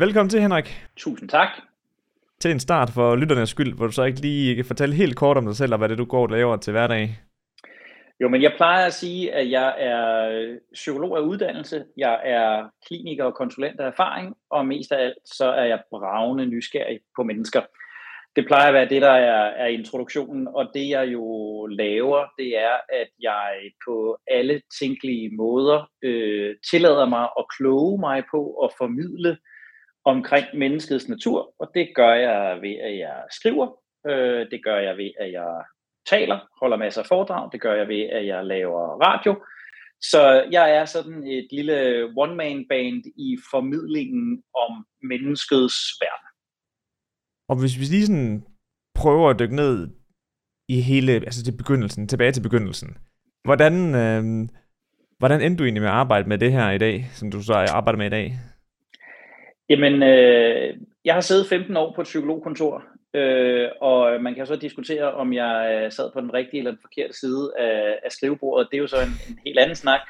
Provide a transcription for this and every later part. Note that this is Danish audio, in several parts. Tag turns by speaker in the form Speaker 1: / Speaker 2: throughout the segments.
Speaker 1: Velkommen til, Henrik.
Speaker 2: Tusind tak.
Speaker 1: Til en start for lytternes skyld, hvor du så ikke lige kan fortælle helt kort om dig selv, og hvad det du går og laver til hverdag.
Speaker 2: Jo, men jeg plejer at sige, at jeg er psykolog af uddannelse, jeg er kliniker og konsulent af erfaring, og mest af alt så er jeg bravende nysgerrig på mennesker. Det plejer at være det, der er, er introduktionen, og det jeg jo laver, det er, at jeg på alle tænkelige måder øh, tillader mig at kloge mig på at formidle omkring menneskets natur, og det gør jeg ved, at jeg skriver, øh, det gør jeg ved, at jeg taler, holder masser af foredrag, det gør jeg ved, at jeg laver radio. Så jeg er sådan et lille one-man-band i formidlingen om menneskets verden.
Speaker 1: Og hvis vi lige sådan prøver at dykke ned i hele, altså til begyndelsen, tilbage til begyndelsen. Hvordan, øh, hvordan endte du egentlig med at arbejde med det her i dag, som du så arbejder med i dag?
Speaker 2: Jamen, øh, jeg har siddet 15 år på et psykologkontor, øh, og man kan så diskutere, om jeg øh, sad på den rigtige eller den forkerte side af, af skrivebordet. Det er jo så en, en helt anden snak.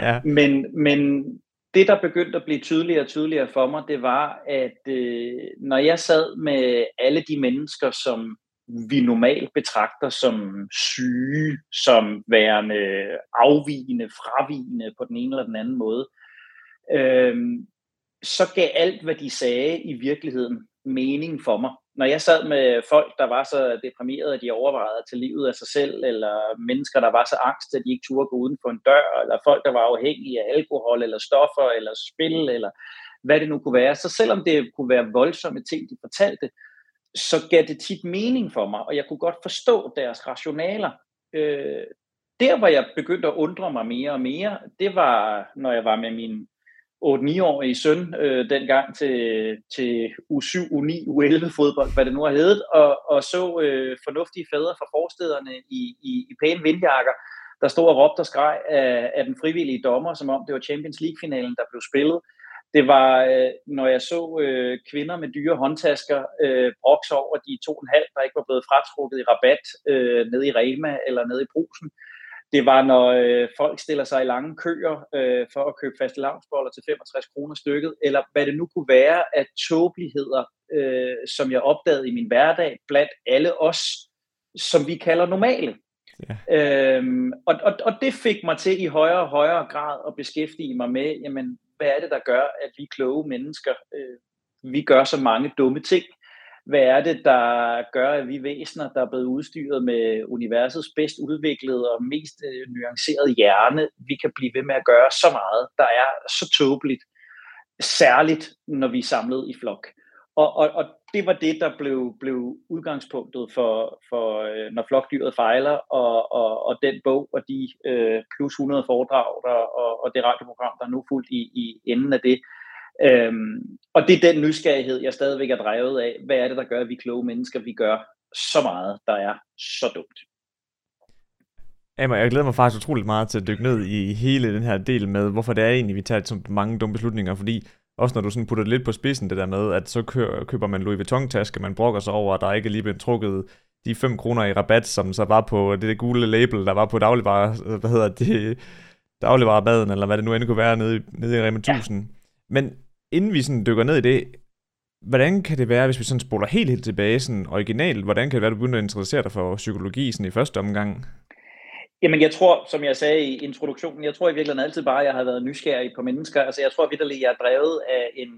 Speaker 2: Ja. Men, men det, der begyndte at blive tydeligere og tydeligere for mig, det var, at øh, når jeg sad med alle de mennesker, som vi normalt betragter som syge, som værende afvigende, fravigende på den ene eller den anden måde, øh, så gav alt, hvad de sagde i virkeligheden, mening for mig. Når jeg sad med folk, der var så deprimerede, at de overvejede til livet af sig selv, eller mennesker, der var så angst, at de ikke turde gå uden for en dør, eller folk, der var afhængige af alkohol, eller stoffer, eller spil, eller hvad det nu kunne være. Så selvom det kunne være voldsomme ting, de fortalte, så gav det tit mening for mig, og jeg kunne godt forstå deres rationaler. Øh, der, hvor jeg begyndte at undre mig mere og mere, det var, når jeg var med min 8-9-årige søn øh, dengang til, til U7, U9, U11 fodbold, hvad det nu har heddet, og, og så øh, fornuftige fædre fra forstederne i, i, i pæne vindjakker, der stod og råbte og skreg af, af den frivillige dommer, som om det var Champions League-finalen, der blev spillet. Det var, øh, når jeg så øh, kvinder med dyre håndtasker øh, brokse over de to og en halv, der ikke var blevet fratrukket i rabat øh, nede i Rema eller nede i Brusen. Det var, når øh, folk stiller sig i lange køer øh, for at købe faste lavnsboller til 65 kroner stykket, eller hvad det nu kunne være af tåbeligheder, øh, som jeg opdagede i min hverdag blandt alle os, som vi kalder normale. Ja. Øhm, og, og, og det fik mig til i højere og højere grad at beskæftige mig med, jamen, hvad er det, der gør, at vi kloge mennesker, øh, vi gør så mange dumme ting, hvad er det, der gør, at vi væsener, der er blevet udstyret med universets bedst udviklede og mest øh, nuancerede hjerne, vi kan blive ved med at gøre så meget, der er så tåbeligt, særligt når vi er samlet i flok. Og, og, og det var det, der blev, blev udgangspunktet for, for øh, når flokdyret fejler, og, og, og den bog og de øh, plus 100 foredrag der, og, og det radioprogram, der er nu fuldt i, i enden af det, Øhm, og det er den nysgerrighed, jeg stadigvæk er drevet af. Hvad er det, der gør, at vi kloge mennesker, vi gør så meget, der er så dumt?
Speaker 1: Emma, jeg glæder mig faktisk utroligt meget til at dykke ned i hele den her del med, hvorfor det er egentlig, vi tager så mange dumme beslutninger, fordi også når du sådan putter det lidt på spidsen, det der med, at så køber man Louis Vuitton-taske, man brokker sig over, at der ikke er lige blevet trukket de 5 kroner i rabat, som så var på det gule label, der var på dagligvarer, hvad hedder det, dagligvaremaden, eller hvad det nu end kunne være nede, nede i Rema 1000. Ja. Men inden vi sådan dykker ned i det, hvordan kan det være, hvis vi sådan spoler helt, helt tilbage sådan originalt, hvordan kan det være, du begynder at interessere dig for psykologi sådan i første omgang?
Speaker 2: Jamen jeg tror, som jeg sagde i introduktionen, jeg tror i virkeligheden altid bare, at jeg har været nysgerrig på mennesker. Altså jeg tror at jeg er drevet af en,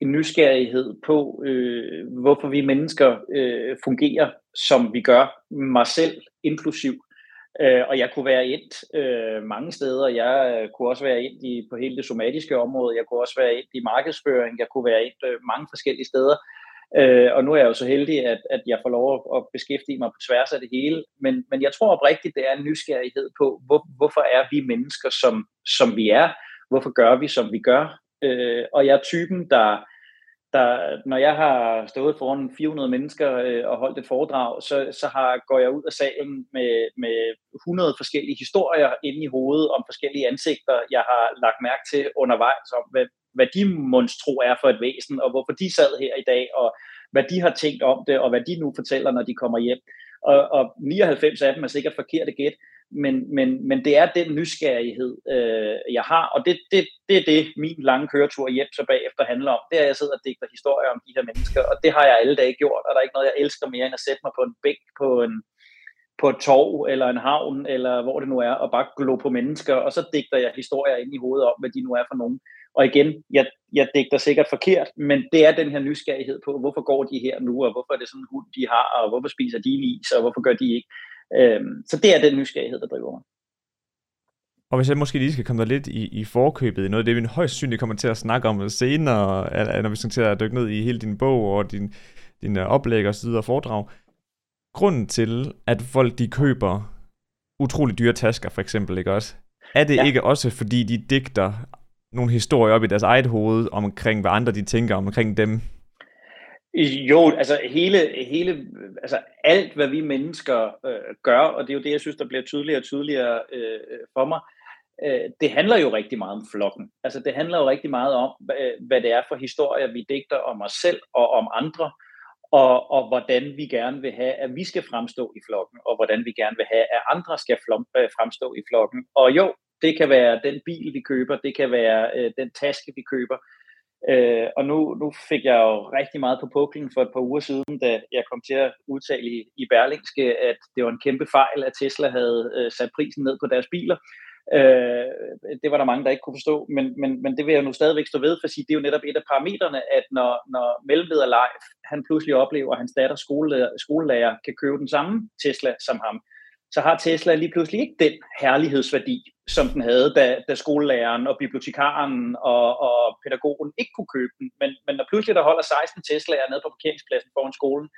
Speaker 2: en nysgerrighed på, øh, hvorfor vi mennesker øh, fungerer, som vi gør, mig selv inklusiv. Øh, og jeg kunne være ind øh, mange steder. Jeg øh, kunne også være ind i, på hele det somatiske område. Jeg kunne også være ind i markedsføring. Jeg kunne være ind øh, mange forskellige steder. Øh, og nu er jeg jo så heldig, at, at jeg får lov at beskæftige mig på tværs af det hele. Men, men jeg tror oprigtigt, det er en nysgerrighed på, hvor, hvorfor er vi mennesker, som, som vi er? Hvorfor gør vi, som vi gør? Øh, og jeg er typen, der der, når jeg har stået foran 400 mennesker øh, og holdt et foredrag, så, så har, går jeg ud af salen med, med 100 forskellige historier inde i hovedet om forskellige ansigter, jeg har lagt mærke til undervejs om, hvad, hvad de monstro er for et væsen, og hvorfor de sad her i dag, og hvad de har tænkt om det, og hvad de nu fortæller, når de kommer hjem. Og, og 99 af dem er sikkert forkerte gæt, men, men, men det er den nysgerrighed, øh, jeg har, og det, det, det er det, min lange køretur hjem så bagefter handler om. Det er, at jeg sidder og digter historier om de her mennesker, og det har jeg alle dage gjort, og der er ikke noget, jeg elsker mere end at sætte mig på en bænk på en, på et torv eller en havn, eller hvor det nu er, og bare glo på mennesker, og så digter jeg historier ind i hovedet om, hvad de nu er for nogen. Og igen, jeg, jeg digter sikkert forkert, men det er den her nysgerrighed på, hvorfor går de her nu, og hvorfor er det sådan en hund, de har, og hvorfor spiser de is, og hvorfor gør de ikke. Øhm, så det er den nysgerrighed, der driver mig.
Speaker 1: Og hvis jeg måske lige skal komme der lidt i, i forkøbet, noget af det, vi højst synligt kommer til at snakke om senere, når vi skal til at dykke ned i hele din bog og din, din oplæg og så videre foredrag. Grunden til, at folk de køber utrolig dyre tasker, for eksempel, ikke også? Er det ja. ikke også, fordi de digter nogle historier op i deres eget hoved omkring, hvad andre de tænker omkring dem?
Speaker 2: Jo, altså hele, hele, altså alt, hvad vi mennesker øh, gør, og det er jo det, jeg synes, der bliver tydeligere og tydeligere øh, for mig, øh, det handler jo rigtig meget om flokken. Altså det handler jo rigtig meget om, hvad, øh, hvad det er for historier, vi digter om os selv og om andre, og, og hvordan vi gerne vil have, at vi skal fremstå i flokken, og hvordan vi gerne vil have, at andre skal øh, fremstå i flokken. Og jo, det kan være den bil, vi køber, det kan være øh, den taske, vi køber, Øh, og nu, nu fik jeg jo rigtig meget på puklen for et par uger siden, da jeg kom til at udtale i, i Berlingske, at det var en kæmpe fejl, at Tesla havde øh, sat prisen ned på deres biler. Øh, det var der mange, der ikke kunne forstå, men, men, men det vil jeg nu stadigvæk stå ved, for sige, det er jo netop et af parametrene, at når, når mellemleder Leif, han pludselig oplever, at hans datter skolelærer, skolelærer kan købe den samme Tesla som ham, så har Tesla lige pludselig ikke den herlighedsværdi, som den havde, da, da skolelæreren og bibliotekaren og, og pædagogen ikke kunne købe den. Men, men når pludselig der holder 16 Tesla'er nede på parkeringspladsen foran skolen,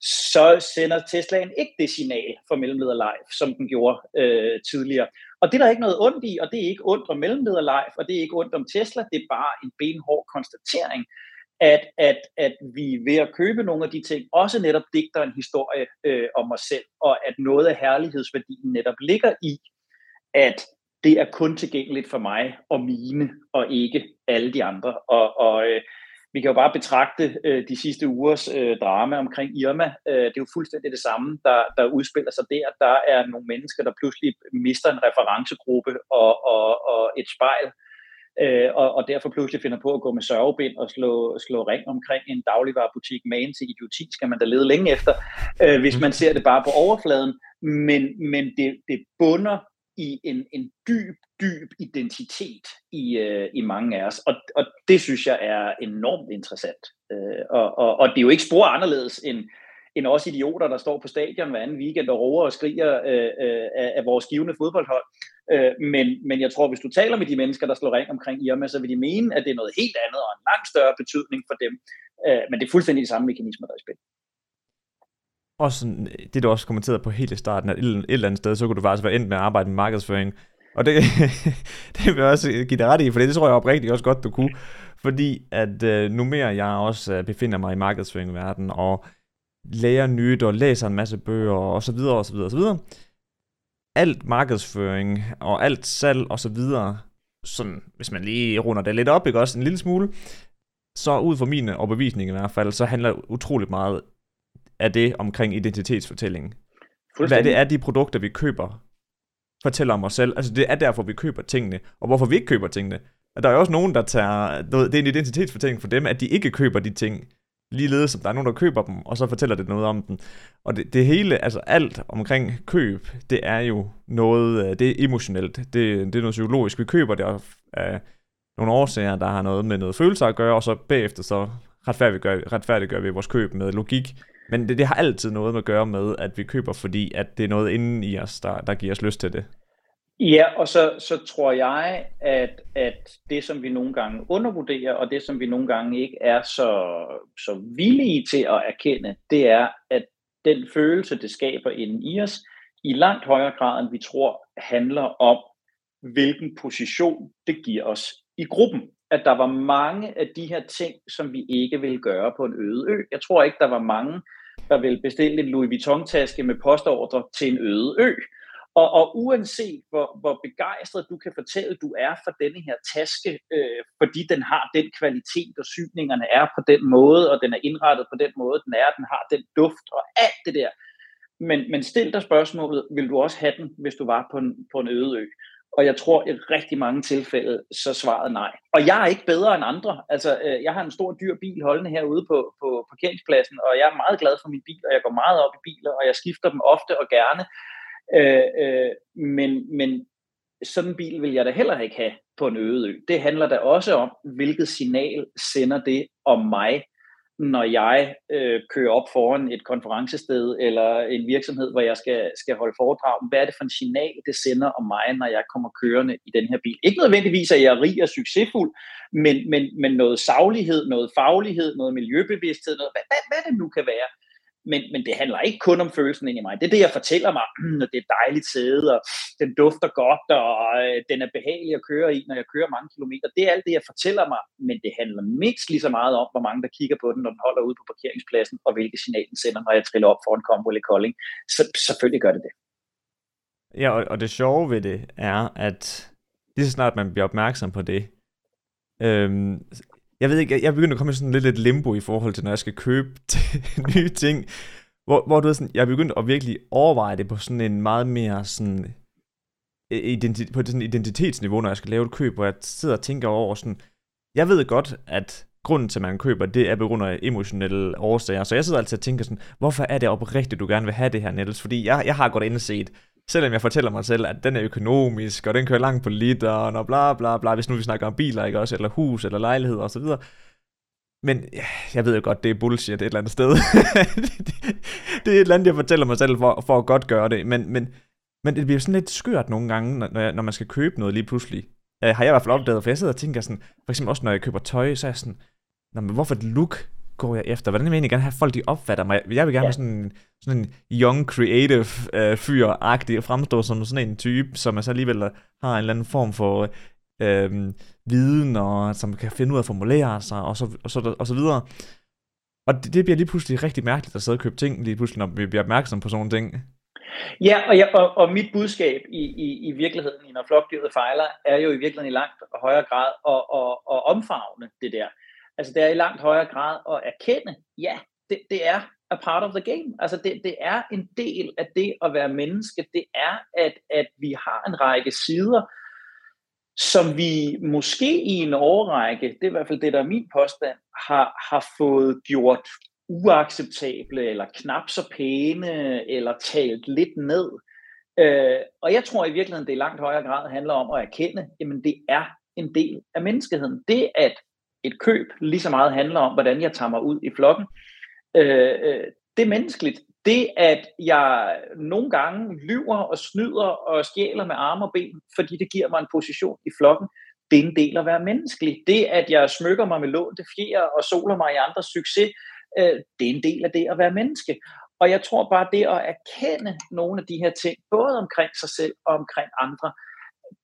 Speaker 2: så sender Teslaen ikke det signal for mellemlederlife, som den gjorde øh, tidligere. Og det er der ikke noget ondt i, og det er ikke ondt om mellemlederlife, og det er ikke ondt om Tesla, det er bare en benhård konstatering, at, at, at vi ved at købe nogle af de ting, også netop digter en historie øh, om os selv, og at noget af herlighedsværdien netop ligger i, at det er kun tilgængeligt for mig og mine, og ikke alle de andre. Og, og øh, vi kan jo bare betragte øh, de sidste ugers øh, drama omkring Irma. Øh, det er jo fuldstændig det samme, der, der udspiller sig der. Der er nogle mennesker, der pludselig mister en referencegruppe og, og, og et spejl, øh, og, og derfor pludselig finder på at gå med sørgebind og slå, slå ring omkring en dagligvarerbutik. Magen til idioti skal man da lede længe efter, øh, hvis man ser det bare på overfladen. Men, men det, det bunder i en, en dyb, dyb identitet i, øh, i mange af os. Og, og det synes jeg er enormt interessant. Øh, og, og, og det er jo ikke spor anderledes end, end os idioter, der står på stadion hver anden weekend og roer og skriger øh, øh, af, af vores givende fodboldhold. Øh, men, men jeg tror, hvis du taler med de mennesker, der slår ring omkring Irma, så vil de mene, at det er noget helt andet og en langt større betydning for dem. Øh, men det er fuldstændig de samme mekanismer, der er i spil.
Speaker 1: Og sådan, øh, det du også kommenterede på helt i starten, at et, et eller andet sted, så kunne du faktisk være endt med at arbejde med markedsføring. Og det, det vil jeg også give dig ret i, for det tror jeg oprigtigt også godt, du kunne. Fordi at øh, nu mere jeg også øh, befinder mig i markedsføringverdenen, og lærer nyt og læser en masse bøger og så videre og så videre og så videre. Alt markedsføring og alt salg og så videre, sådan, hvis man lige runder det lidt op, ikke også en lille smule, så ud fra min overbevisning i hvert fald, så handler utroligt meget af det omkring identitetsfortællingen. Hvad det er de produkter, vi køber, fortæller om os selv. Altså det er derfor, vi køber tingene, og hvorfor vi ikke køber tingene. Og der er jo også nogen, der tager, det er en identitetsfortælling for dem, at de ikke køber de ting, ligeledes som der er nogen, der køber dem, og så fortæller det noget om dem. Og det, det hele, altså alt omkring køb, det er jo noget, øh, det er emotionelt, det, det er noget psykologisk. Vi køber det af nogle årsager, der har noget med noget følelser at gøre, og så bagefter så retfærdiggør, retfærdiggør vi vores køb med logik. Men det, det har altid noget at gøre med, at vi køber, fordi at det er noget inden i os, der, der giver os lyst til det.
Speaker 2: Ja, og så, så tror jeg, at, at det, som vi nogle gange undervurderer, og det, som vi nogle gange ikke er så, så villige til at erkende, det er, at den følelse, det skaber inden i os, i langt højere grad, end vi tror, handler om, hvilken position det giver os i gruppen. At der var mange af de her ting, som vi ikke ville gøre på en øde ø. Jeg tror ikke, der var mange, der ville bestille en Louis Vuitton-taske med postordre til en øde ø. Og, og uanset hvor, hvor begejstret du kan fortælle, du er for denne her taske, øh, fordi den har den kvalitet, og syningerne er på den måde, og den er indrettet på den måde, den er, den har den duft og alt det der. Men, men stil dig spørgsmålet, vil du også have den, hvis du var på en, på en øde ø? Og jeg tror i rigtig mange tilfælde, så svaret nej. Og jeg er ikke bedre end andre. Altså, øh, jeg har en stor dyr bil holdende herude på, på parkeringspladsen, og jeg er meget glad for min bil, og jeg går meget op i biler, og jeg skifter dem ofte og gerne. Øh, øh, men, men sådan en bil vil jeg da heller ikke have på en øde ø. Det handler da også om, hvilket signal sender det om mig, når jeg øh, kører op foran et konferencested eller en virksomhed, hvor jeg skal, skal holde foredrag. Hvad er det for en signal, det sender om mig, når jeg kommer kørende i den her bil? Ikke nødvendigvis, at jeg er rig og succesfuld, men, men, men noget saglighed, noget faglighed, noget miljøbevidsthed, noget, hvad, hvad, hvad det nu kan være men, men det handler ikke kun om følelsen ind i mig. Det er det, jeg fortæller mig, når det er dejligt sæde, og den dufter godt, og øh, den er behagelig at køre i, når jeg kører mange kilometer. Det er alt det, jeg fortæller mig, men det handler mindst lige så meget om, hvor mange der kigger på den, når den holder ude på parkeringspladsen, og hvilke signal den sender, når jeg triller op foran Combo Kolding. Så selvfølgelig gør det det.
Speaker 1: Ja, og, og det sjove ved det er, at lige så snart man bliver opmærksom på det, øhm, jeg ved ikke, jeg, jeg begynder at komme i sådan lidt et limbo i forhold til, når jeg skal købe nye ting. Hvor, hvor du ved sådan, jeg er begyndt at virkelig overveje det på sådan en meget mere sådan, identi- på sådan identitetsniveau, når jeg skal lave et køb, hvor jeg sidder og tænker over sådan, jeg ved godt, at grunden til, at man køber, det er på grund af emotionelle årsager. Så jeg sidder altid og tænker sådan, hvorfor er det oprigtigt, du gerne vil have det her, Niels? Fordi jeg, jeg har godt indset, selvom jeg fortæller mig selv, at den er økonomisk, og den kører langt på literen, og bla bla bla, hvis nu vi snakker om biler, ikke også, eller hus, eller lejlighed, og så videre. Men ja, jeg ved jo godt, det er bullshit et eller andet sted. det, det er et eller andet, jeg fortæller mig selv for, for at godt gøre det. Men, men, men det bliver sådan lidt skørt nogle gange, når, jeg, når man skal købe noget lige pludselig. Uh, har jeg i hvert fald opdaget, for jeg sidder og tænker sådan, for eksempel også når jeg køber tøj, så er jeg sådan, Nå, men hvorfor et look går jeg efter? Hvordan vil jeg egentlig gerne have folk, de opfatter mig? Jeg vil gerne ja. have sådan, sådan en young, creative uh, fyr-agtig, og fremstå som sådan en type, som altså alligevel har en eller anden form for uh, viden, og som kan finde ud af at formulere sig, og så, og så, og så videre. Og det, det bliver lige pludselig rigtig mærkeligt at sidde og købe ting, lige pludselig, når vi bliver opmærksom på sådan nogle ting.
Speaker 2: Ja, og, jeg, og, og mit budskab i, i, i virkeligheden, når flokdyret fejler, er jo i virkeligheden i langt højere grad at, at, at omfavne det der. Altså det er i langt højere grad at erkende, ja, det, det er a part of the game. Altså det, det er en del af det at være menneske. Det er, at, at vi har en række sider, som vi måske i en årrække, det er i hvert fald det, der er min påstand, har, har fået gjort uacceptable, eller knap så pæne, eller talt lidt ned. Øh, og jeg tror i virkeligheden, det i langt højere grad handler om at erkende, jamen det er en del af menneskeheden. Det at et køb lige så meget handler om, hvordan jeg tager mig ud i flokken. Øh, øh, det er menneskeligt. Det, at jeg nogle gange lyver og snyder og stjæler med arme og ben, fordi det giver mig en position i flokken, det er en del af at være menneskelig. Det, at jeg smykker mig med lånte fjer og soler mig i andres succes, øh, det er en del af det at være menneske. Og jeg tror bare, det at erkende nogle af de her ting, både omkring sig selv og omkring andre,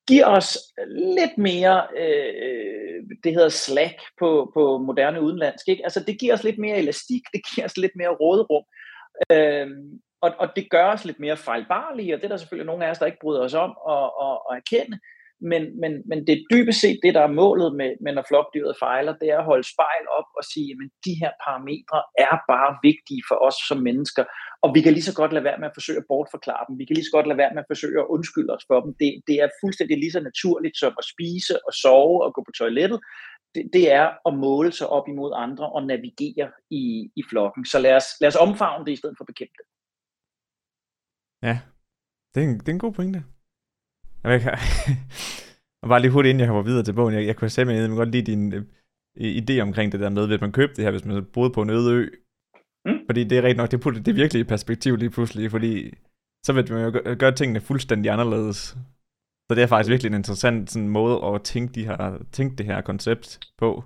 Speaker 2: giver os lidt mere, øh, det hedder slack på, på moderne udenlandsk, ikke? altså det giver os lidt mere elastik, det giver os lidt mere råderum, øh, og, og det gør os lidt mere fejlbarlige, og det er der selvfølgelig nogle af os, der ikke bryder os om at, at, at erkende, men, men, men det er dybest set det, der er målet med, med når flokdyret fejler, det er at holde spejl op og sige, at de her parametre er bare vigtige for os som mennesker, og vi kan lige så godt lade være med at forsøge at bortforklare dem. Vi kan lige så godt lade være med at forsøge at undskylde os for dem. Det, det er fuldstændig lige så naturligt som at spise og sove og gå på toilettet. Det, det er at måle sig op imod andre og navigere i, i flokken. Så lad os, lad os omfavne det i stedet for at bekæmpe det.
Speaker 1: Ja, det er en, det er en god pointe. Jeg kan, og bare lige hurtigt inden jeg kommer videre til bogen, jeg, jeg kunne simpelthen godt lide din øh, idé omkring det der med, at man købte det her, hvis man boede på en øde ø. Mm. Fordi det er rigtig nok, det, det er virkelig i perspektiv lige pludselig, fordi så vil man jo gøre tingene fuldstændig anderledes. Så det er faktisk virkelig en interessant sådan, måde at tænke, de her, tænke det her koncept på.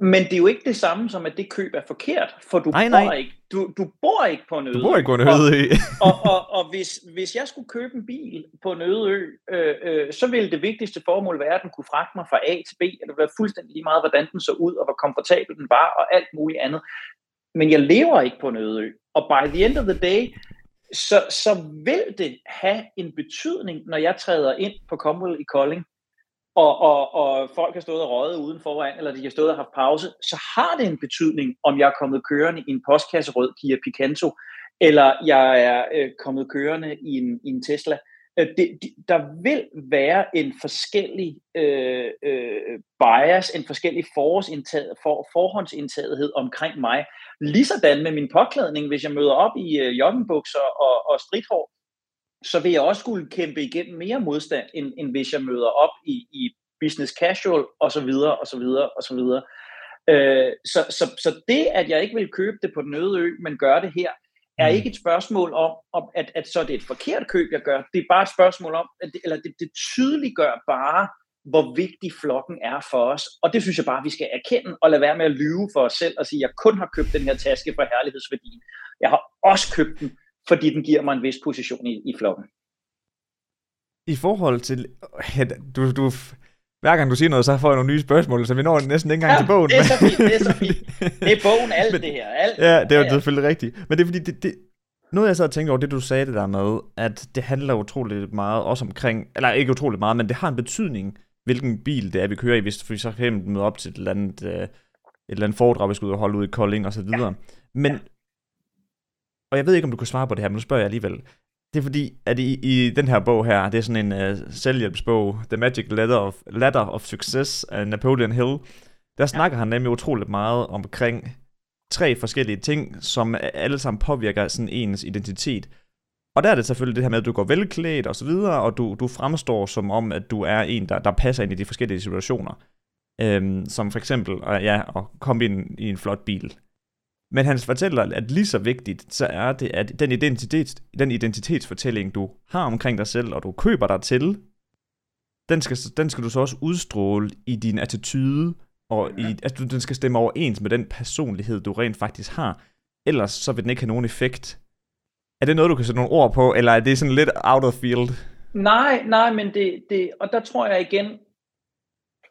Speaker 2: Men det er jo ikke det samme som, at det køb er forkert, for du, nej, nej. Bor, ikke, du, du bor ikke på en øde
Speaker 1: Du bor ikke på en øde ø.
Speaker 2: og, og, og, og hvis, hvis jeg skulle købe en bil på en øde ø, øh, øh, så ville det vigtigste formål være, at den kunne fragte mig fra A til B, og det ville være fuldstændig lige meget, hvordan den så ud, og hvor komfortabel den var, og alt muligt andet. Men jeg lever ikke på en øde ø. Og by the end of the day, så, så vil det have en betydning, når jeg træder ind på Commonwealth i Kolding, og, og, og folk har stået og røget uden foran, eller de har stået og haft pause, så har det en betydning, om jeg er kommet kørende i en postkasse rød Kia Picanto, eller jeg er øh, kommet kørende i en, i en Tesla. Øh, Øh, det, de, der vil være en forskellig øh, øh, bias, en forskellig forårsindtaget, for, forhåndsindtagethed omkring mig. Ligesådan med min påklædning, hvis jeg møder op i øh, joggingbukser og, og stridthår, så vil jeg også skulle kæmpe igennem mere modstand, end, end hvis jeg møder op i, i business casual, og så videre, og så videre, og så videre. Øh, så, så, så det, at jeg ikke vil købe det på den øde ø, men gøre det her, er mm. ikke et spørgsmål om, om at, at så er det et forkert køb, jeg gør. Det er bare et spørgsmål om, at det, eller det, det tydeliggør bare, hvor vigtig flokken er for os. Og det synes jeg bare, vi skal erkende og lade være med at lyve for os selv og sige, at jeg kun har købt den her taske for herlighedsværdien. Jeg har også købt den, fordi den giver mig en vis position i, i flokken.
Speaker 1: I forhold til, du, du, hver gang du siger noget, så får jeg nogle nye spørgsmål, så vi når næsten ikke engang
Speaker 2: ja,
Speaker 1: til bogen.
Speaker 2: det er så fint, det er så fint. Det er bogen, alt men, det her. Alt,
Speaker 1: ja, det er jo ja. selvfølgelig rigtigt. Men det er fordi, det, det, noget jeg så har tænkt over, det du sagde det der med, at det handler utroligt meget også omkring, eller ikke utroligt meget, men det har en betydning, hvilken bil det er, vi kører i, hvis vi så kan møde op til et eller andet, øh, et eller andet foredrag, vi skal ud og holde ud i Kolding og så videre. Ja. Men, og jeg ved ikke, om du kan svare på det her, men nu spørger jeg alligevel. Det er fordi, at i, i den her bog her, det er sådan en uh, selvhjælpsbog, The Magic Ladder of, Ladder of Success af Napoleon Hill, der snakker ja. han nemlig utroligt meget omkring tre forskellige ting, som alle sammen påvirker sådan ens identitet. Og der er det selvfølgelig det her med, at du går velklædt og så videre, og du, du fremstår som om, at du er en, der, der passer ind i de forskellige situationer. Øhm, som for eksempel ja, at komme ind i en flot bil. Men han fortæller, at lige så vigtigt, så er det, at den, identitet, den identitetsfortælling, du har omkring dig selv, og du køber dig til, den skal, den skal du så også udstråle i din attitude, og i, altså, den skal stemme overens med den personlighed, du rent faktisk har. Ellers så vil den ikke have nogen effekt. Er det noget, du kan sætte nogle ord på, eller er det sådan lidt out of field?
Speaker 2: Nej, nej, men det, det og der tror jeg igen,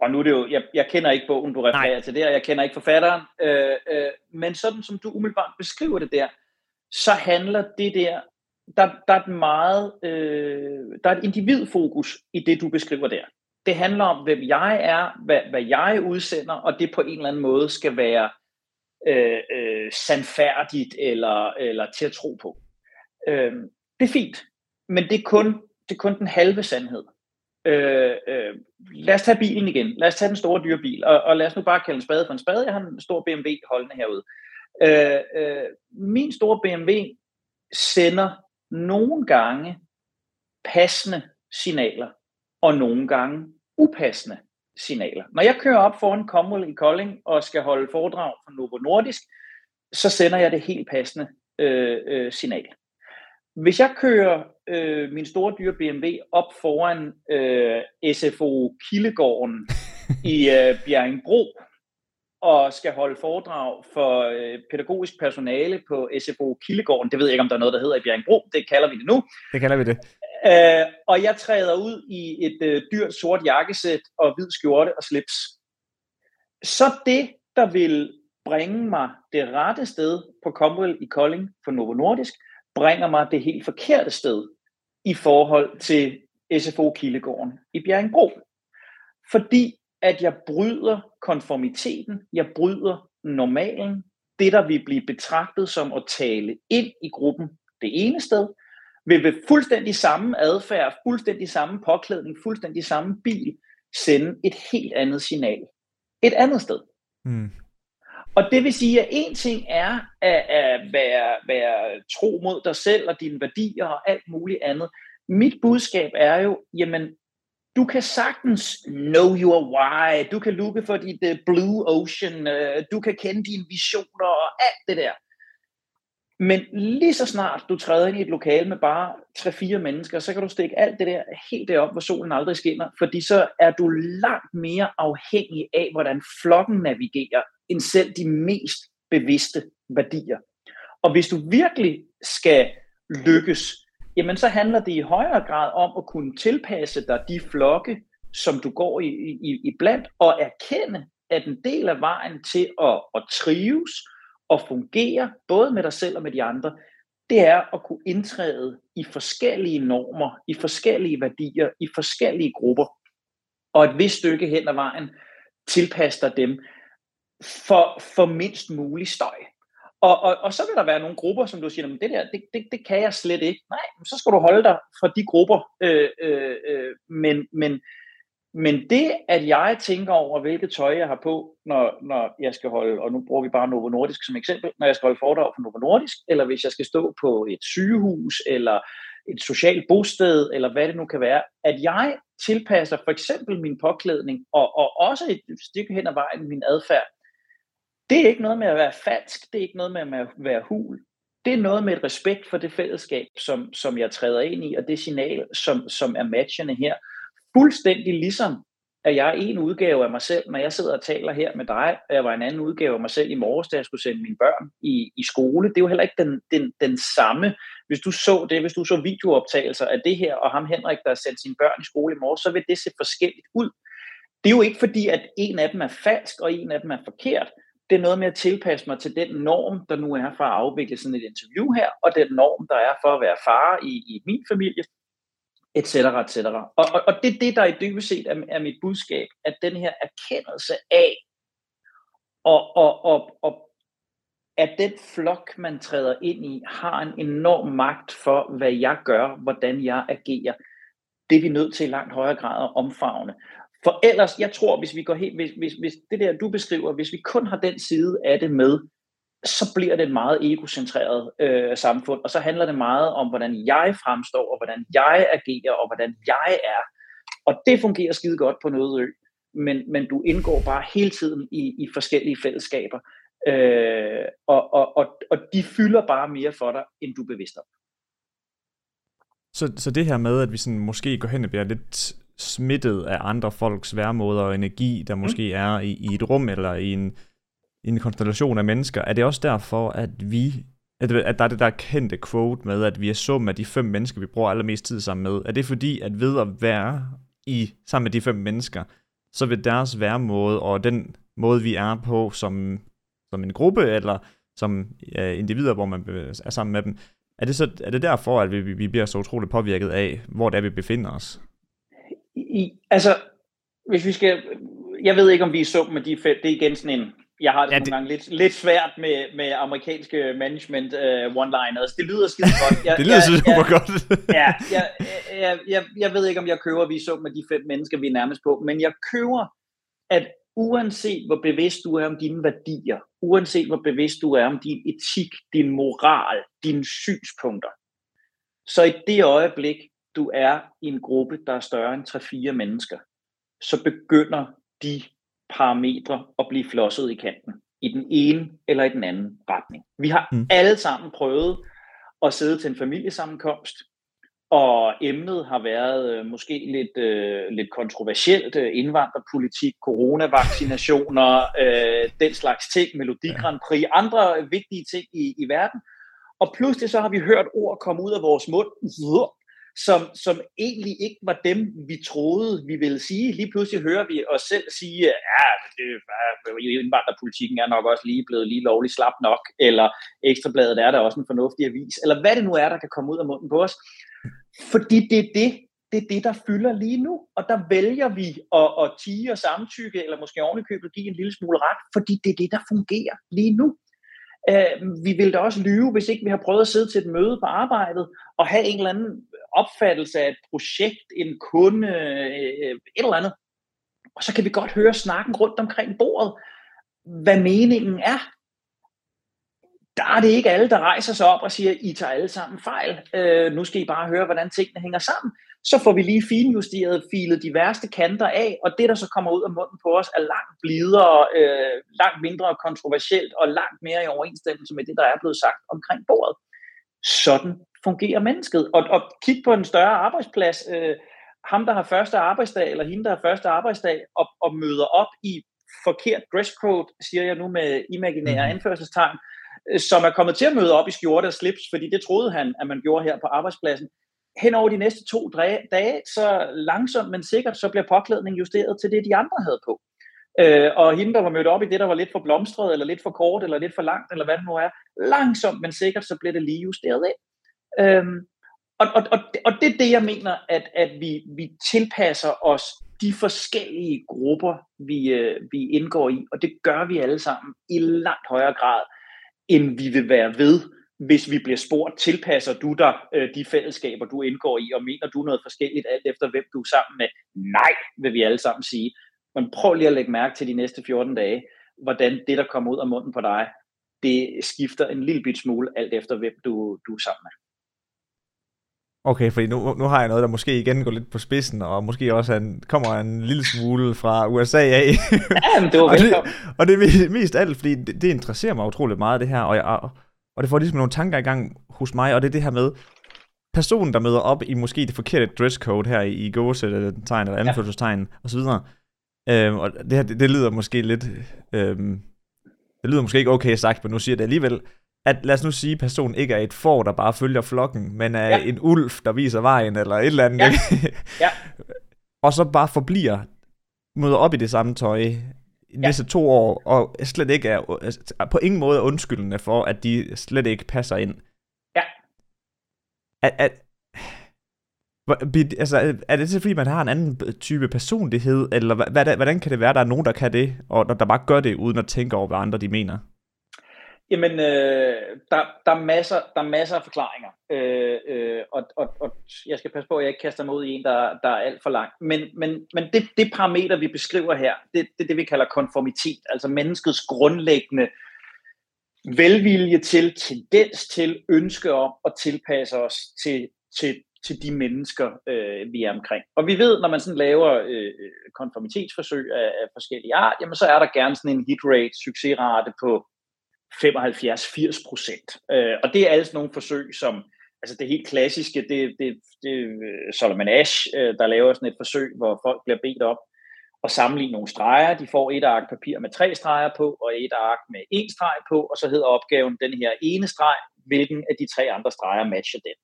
Speaker 2: og nu er det jo, jeg, jeg kender ikke bogen, du refererer Nej. til der, jeg kender ikke forfatteren, øh, øh, men sådan som du umiddelbart beskriver det der, så handler det der, der, der er et meget, øh, der er et individfokus i det, du beskriver der. Det handler om, hvem jeg er, hvad, hvad jeg udsender, og det på en eller anden måde skal være øh, øh, sandfærdigt eller, eller til at tro på. Øh, det er fint, men det er kun, det er kun den halve sandhed. Øh, øh, lad os tage bilen igen. Lad os tage den store dyre bil, og, og lad os nu bare kalde en spade for en spade. Jeg har en stor BMW holdende herude. Øh, øh, min store BMW sender nogle gange passende signaler, og nogle gange upassende signaler. Når jeg kører op foran Comwell i Kolding og skal holde foredrag for Novo Nordisk, så sender jeg det helt passende øh, øh, signal. Hvis jeg kører øh, min store dyre BMW op foran øh, SFO Kildegården i øh, Bjerringbro, og skal holde foredrag for øh, pædagogisk personale på SFO Kildegården. Det ved jeg ikke, om der er noget, der hedder i Bjerringbro. Det kalder vi det nu.
Speaker 1: Det kalder vi det.
Speaker 2: Øh, og jeg træder ud i et øh, dyrt sort jakkesæt og hvid skjorte og slips. Så det, der vil bringe mig det rette sted på Comwell i Kolding for Novo Nordisk, bringer mig det helt forkerte sted i forhold til SFO Kildegården i Bjerringbro. Fordi at jeg bryder konformiteten, jeg bryder normalen, det der vil blive betragtet som at tale ind i gruppen det ene sted, vil ved fuldstændig samme adfærd, fuldstændig samme påklædning, fuldstændig samme bil, sende et helt andet signal et andet sted. Mm. Og det vil sige, at en ting er at, at være, være tro mod dig selv og dine værdier og alt muligt andet. Mit budskab er jo, jamen, du kan sagtens know your why, du kan lukke for dit uh, blue ocean, uh, du kan kende dine visioner og alt det der. Men lige så snart du træder ind i et lokale med bare 3-4 mennesker, så kan du stikke alt det der helt derop, hvor solen aldrig skinner, fordi så er du langt mere afhængig af, hvordan flokken navigerer, end selv de mest bevidste værdier. Og hvis du virkelig skal lykkes, jamen så handler det i højere grad om at kunne tilpasse dig de flokke, som du går i, i, i blandt, og erkende, at en del af vejen til at, at trives og fungere, både med dig selv og med de andre, det er at kunne indtræde i forskellige normer, i forskellige værdier, i forskellige grupper, og et vist stykke hen ad vejen tilpasse dig dem for, for mindst mulig støj. Og, og, og så vil der være nogle grupper, som du siger, men det der, det, det, det kan jeg slet ikke. Nej, så skal du holde dig fra de grupper. Øh, øh, øh, men, men, men det, at jeg tænker over, hvilket tøj jeg har på, når, når jeg skal holde, og nu bruger vi bare Novo Nordisk som eksempel, når jeg skal holde foredrag for Novo Nordisk, eller hvis jeg skal stå på et sygehus, eller et socialt bosted, eller hvad det nu kan være, at jeg tilpasser for eksempel min påklædning, og, og også et stykke hen ad vejen min adfærd, det er ikke noget med at være falsk, det er ikke noget med at være hul. Det er noget med et respekt for det fællesskab, som, som jeg træder ind i, og det signal, som, som er matchende her. Fuldstændig ligesom, at jeg er en udgave af mig selv, når jeg sidder og taler her med dig, og jeg var en anden udgave af mig selv i morges, da jeg skulle sende mine børn i, i skole. Det er jo heller ikke den, den, den samme. Hvis du så det, hvis du så videooptagelser af det her, og ham Henrik, der har sendt sine børn i skole i morges, så vil det se forskelligt ud. Det er jo ikke fordi, at en af dem er falsk, og en af dem er forkert det er noget med at tilpasse mig til den norm, der nu er for at afvikle sådan et interview her, og den norm, der er for at være far i, i min familie, etc. etc. Og, og, og det er det, der i dybest set er, er mit budskab, at den her erkendelse af, og, og, og, og at den flok, man træder ind i, har en enorm magt for, hvad jeg gør, hvordan jeg agerer. Det er vi nødt til i langt højere grad at omfavne. For ellers, jeg tror, hvis vi går helt, hvis, hvis, hvis det der, du beskriver, hvis vi kun har den side af det med, så bliver det et meget egocentreret øh, samfund, og så handler det meget om, hvordan jeg fremstår, og hvordan jeg agerer, og hvordan jeg er. Og det fungerer skide godt på noget ø, men, men du indgår bare hele tiden i, i forskellige fællesskaber, øh, og, og, og, og de fylder bare mere for dig, end du er bevidst om.
Speaker 1: Så, så det her med, at vi sådan måske går hen og bliver lidt smittet af andre folks værmåder og energi, der mm. måske er i, i et rum eller i en, i en konstellation af mennesker, er det også derfor, at vi at, at der er det der kendte quote med, at vi er sum af de fem mennesker, vi bruger allermest tid sammen med. Er det fordi, at ved at være i sammen med de fem mennesker, så vil deres væremåde og den måde, vi er på som, som en gruppe, eller som ja, individer, hvor man er sammen med dem, er det, så, er det derfor, at vi, vi bliver så utroligt påvirket af, hvor det er, vi befinder os?
Speaker 2: i, altså, hvis vi skal, jeg ved ikke, om vi er sum med de fem, det er igen sådan en, jeg har det, ja, det... nogle gange lidt, lidt svært med, med amerikanske management uh, one-liners. Det lyder skide godt.
Speaker 1: Jeg, det lyder jeg, super
Speaker 2: jeg,
Speaker 1: godt.
Speaker 2: ja, jeg, jeg, jeg, jeg ved ikke, om jeg køber, at vi er sum med de fem mennesker, vi er nærmest på, men jeg køber, at uanset hvor bevidst du er om dine værdier, uanset hvor bevidst du er om din etik, din moral, dine synspunkter, så i det øjeblik, du er i en gruppe, der er større end 3-4 mennesker, så begynder de parametre at blive flosset i kanten. I den ene eller i den anden retning. Vi har mm. alle sammen prøvet at sidde til en familiesammenkomst, og emnet har været øh, måske lidt, øh, lidt kontroversielt. Øh, indvandrerpolitik, coronavaccinationer, øh, den slags ting, Melodi Grand Prix, andre vigtige ting i, i verden. Og pludselig så har vi hørt ord komme ud af vores mund, som, som egentlig ikke var dem, vi troede, vi ville sige. Lige pludselig hører vi os selv sige, ja, det, indvandrerpolitikken er nok også lige blevet lige lovligt slap nok, eller Ekstrabladet er der også en fornuftig avis, eller hvad det nu er, der kan komme ud af munden på os. Fordi det er det, det er det, der fylder lige nu, og der vælger vi at, at tige og samtykke, eller måske ovenikøbet give en lille smule ret, fordi det er det, der fungerer lige nu. Øh, vi vil da også lyve, hvis ikke vi har prøvet at sidde til et møde på arbejdet og have en eller anden opfattelse af et projekt, en kunde, øh, et eller andet. Og så kan vi godt høre snakken rundt omkring bordet, hvad meningen er. Der er det ikke alle, der rejser sig op og siger, I tager alle sammen fejl. Øh, nu skal I bare høre, hvordan tingene hænger sammen. Så får vi lige finjusteret, filet de værste kanter af, og det, der så kommer ud af munden på os, er langt blidere, øh, langt mindre kontroversielt og langt mere i overensstemmelse med det, der er blevet sagt omkring bordet. Sådan fungerer mennesket. Og, og kig på en større arbejdsplads. Øh, ham, der har første arbejdsdag, eller hende, der har første arbejdsdag, og, og møder op i forkert dresscode, siger jeg nu med imaginære mhm. anførselstegn, Øh, som er kommet til at møde op i skjorte og slips, fordi det troede han, at man gjorde her på arbejdspladsen. Hen over de næste to dage, så langsomt, men sikkert, så bliver påklædningen justeret til det, de andre havde på. Øh, og hende, der var mødt op i det, der var lidt for blomstret, eller lidt for kort, eller lidt for langt, eller hvad det nu er, langsomt, men sikkert, så bliver det lige justeret ind. Øhm, og, og, og, og det er det, jeg mener, at, at vi, vi tilpasser os de forskellige grupper, vi, øh, vi indgår i, og det gør vi alle sammen i langt højere grad, end vi vil være ved, hvis vi bliver spurgt, tilpasser du dig øh, de fællesskaber, du indgår i, og mener du noget forskelligt alt efter, hvem du er sammen med? Nej, vil vi alle sammen sige. Men prøv lige at lægge mærke til de næste 14 dage, hvordan det, der kommer ud af munden på dig, det skifter en lille bit smule alt efter, hvem du, du er sammen med.
Speaker 1: Okay, fordi nu, nu har jeg noget, der måske igen går lidt på spidsen, og måske også en, kommer en lille smule fra USA af.
Speaker 2: Ja, men det var
Speaker 1: og, det, og det er mest alt, fordi det, det interesserer mig utroligt meget, det her, og, jeg, og det får ligesom nogle tanker i gang hos mig, og det er det her med, personen, der møder op i måske det forkerte dresscode her i, i gåsættegn eller anførselstegn ja. osv., øhm, og det her, det, det lyder måske lidt, øhm, det lyder måske ikke okay sagt, men nu siger jeg det alligevel, at lad os nu sige, at personen ikke er et får, der bare følger flokken, men er ja. en ulv, der viser vejen, eller et eller andet.
Speaker 2: Ja. ja.
Speaker 1: og så bare forbliver, møder op i det samme tøj, i ja. næste to år, og slet ikke er på ingen måde undskyldende for, at de slet ikke passer ind.
Speaker 2: Ja.
Speaker 1: At, at, altså, er det så fordi, man har en anden type personlighed, eller hvad, hvordan kan det være, der er nogen, der kan det, og der bare gør det, uden at tænke over, hvad andre de mener?
Speaker 2: Jamen, øh, der, der, er masser, der er masser af forklaringer, øh, øh, og, og, og jeg skal passe på, at jeg ikke kaster mig ud i en, der, der er alt for lang. Men, men, men det, det parameter, vi beskriver her, det er det, det, vi kalder konformitet, altså menneskets grundlæggende velvilje til, tendens til, ønske om at tilpasse os til, til, til de mennesker, øh, vi er omkring. Og vi ved, når man sådan laver øh, konformitetsforsøg af, af forskellige art, jamen så er der gerne sådan en hit rate, succesrate på 75-80 procent. Øh, og det er alle sådan nogle forsøg, som, altså det helt klassiske, det, det, det øh, Solomon Ash, øh, der laver sådan et forsøg, hvor folk bliver bedt op og sammenligne nogle streger. De får et ark papir med tre streger på, og et ark med en streg på, og så hedder opgaven den her ene streg, hvilken af de tre andre streger matcher den.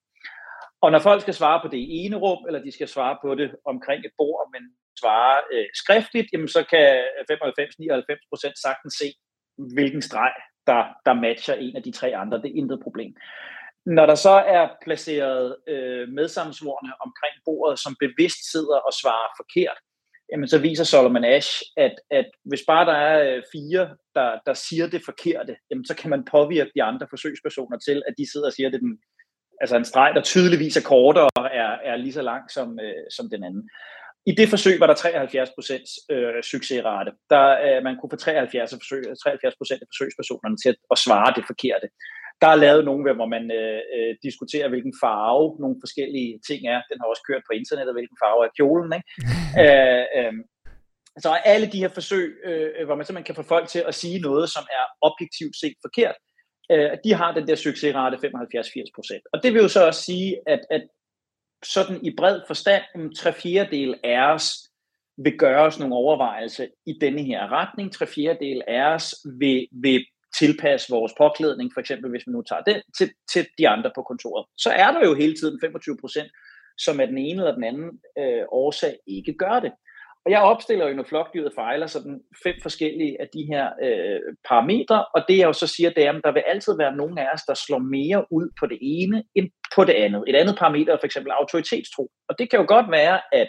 Speaker 2: Og når folk skal svare på det ene rum, eller de skal svare på det omkring et bord, men svare øh, skriftligt, jamen så kan 95-99% sagtens se, hvilken streg der, der matcher en af de tre andre. Det er intet problem. Når der så er placeret øh, medsammensvorene omkring bordet, som bevidst sidder og svarer forkert, jamen så viser Solomon Ash, at, at hvis bare der er øh, fire, der, der siger det forkerte, jamen så kan man påvirke de andre forsøgspersoner til, at de sidder og siger, det den, altså en streg, der tydeligvis er kortere og er, er lige så lang som, øh, som den anden. I det forsøg var der 73 procents øh, succesrate. Der, øh, man kunne få 73 forsøg, 73 procent af forsøgspersonerne til at, at svare det forkerte. Der er lavet nogle, hvor man øh, øh, diskuterer, hvilken farve nogle forskellige ting er. Den har også kørt på internettet, hvilken farve er kjolen. Ikke? øh, øh, så alle de her forsøg, øh, hvor man simpelthen kan få folk til at sige noget, som er objektivt set forkert, øh, de har den der succesrate 75-80 procent. Og det vil jo så også sige, at, at sådan i bred forstand, en tre fjerdedel af os vil gøre os nogle overvejelser i denne her retning. Tre fjerdedel af os vil, vil tilpasse vores påklædning, for eksempel hvis vi nu tager den, til, til de andre på kontoret. Så er der jo hele tiden 25 procent, som af den ene eller den anden øh, årsag ikke gør det. Og jeg opstiller jo, når flokdyret fejler, sådan fem forskellige af de her øh, parametre, og det jeg jo så siger, det er, at der vil altid være nogen af os, der slår mere ud på det ene end på det andet. Et andet parameter er for eksempel autoritetstro. Og det kan jo godt være, at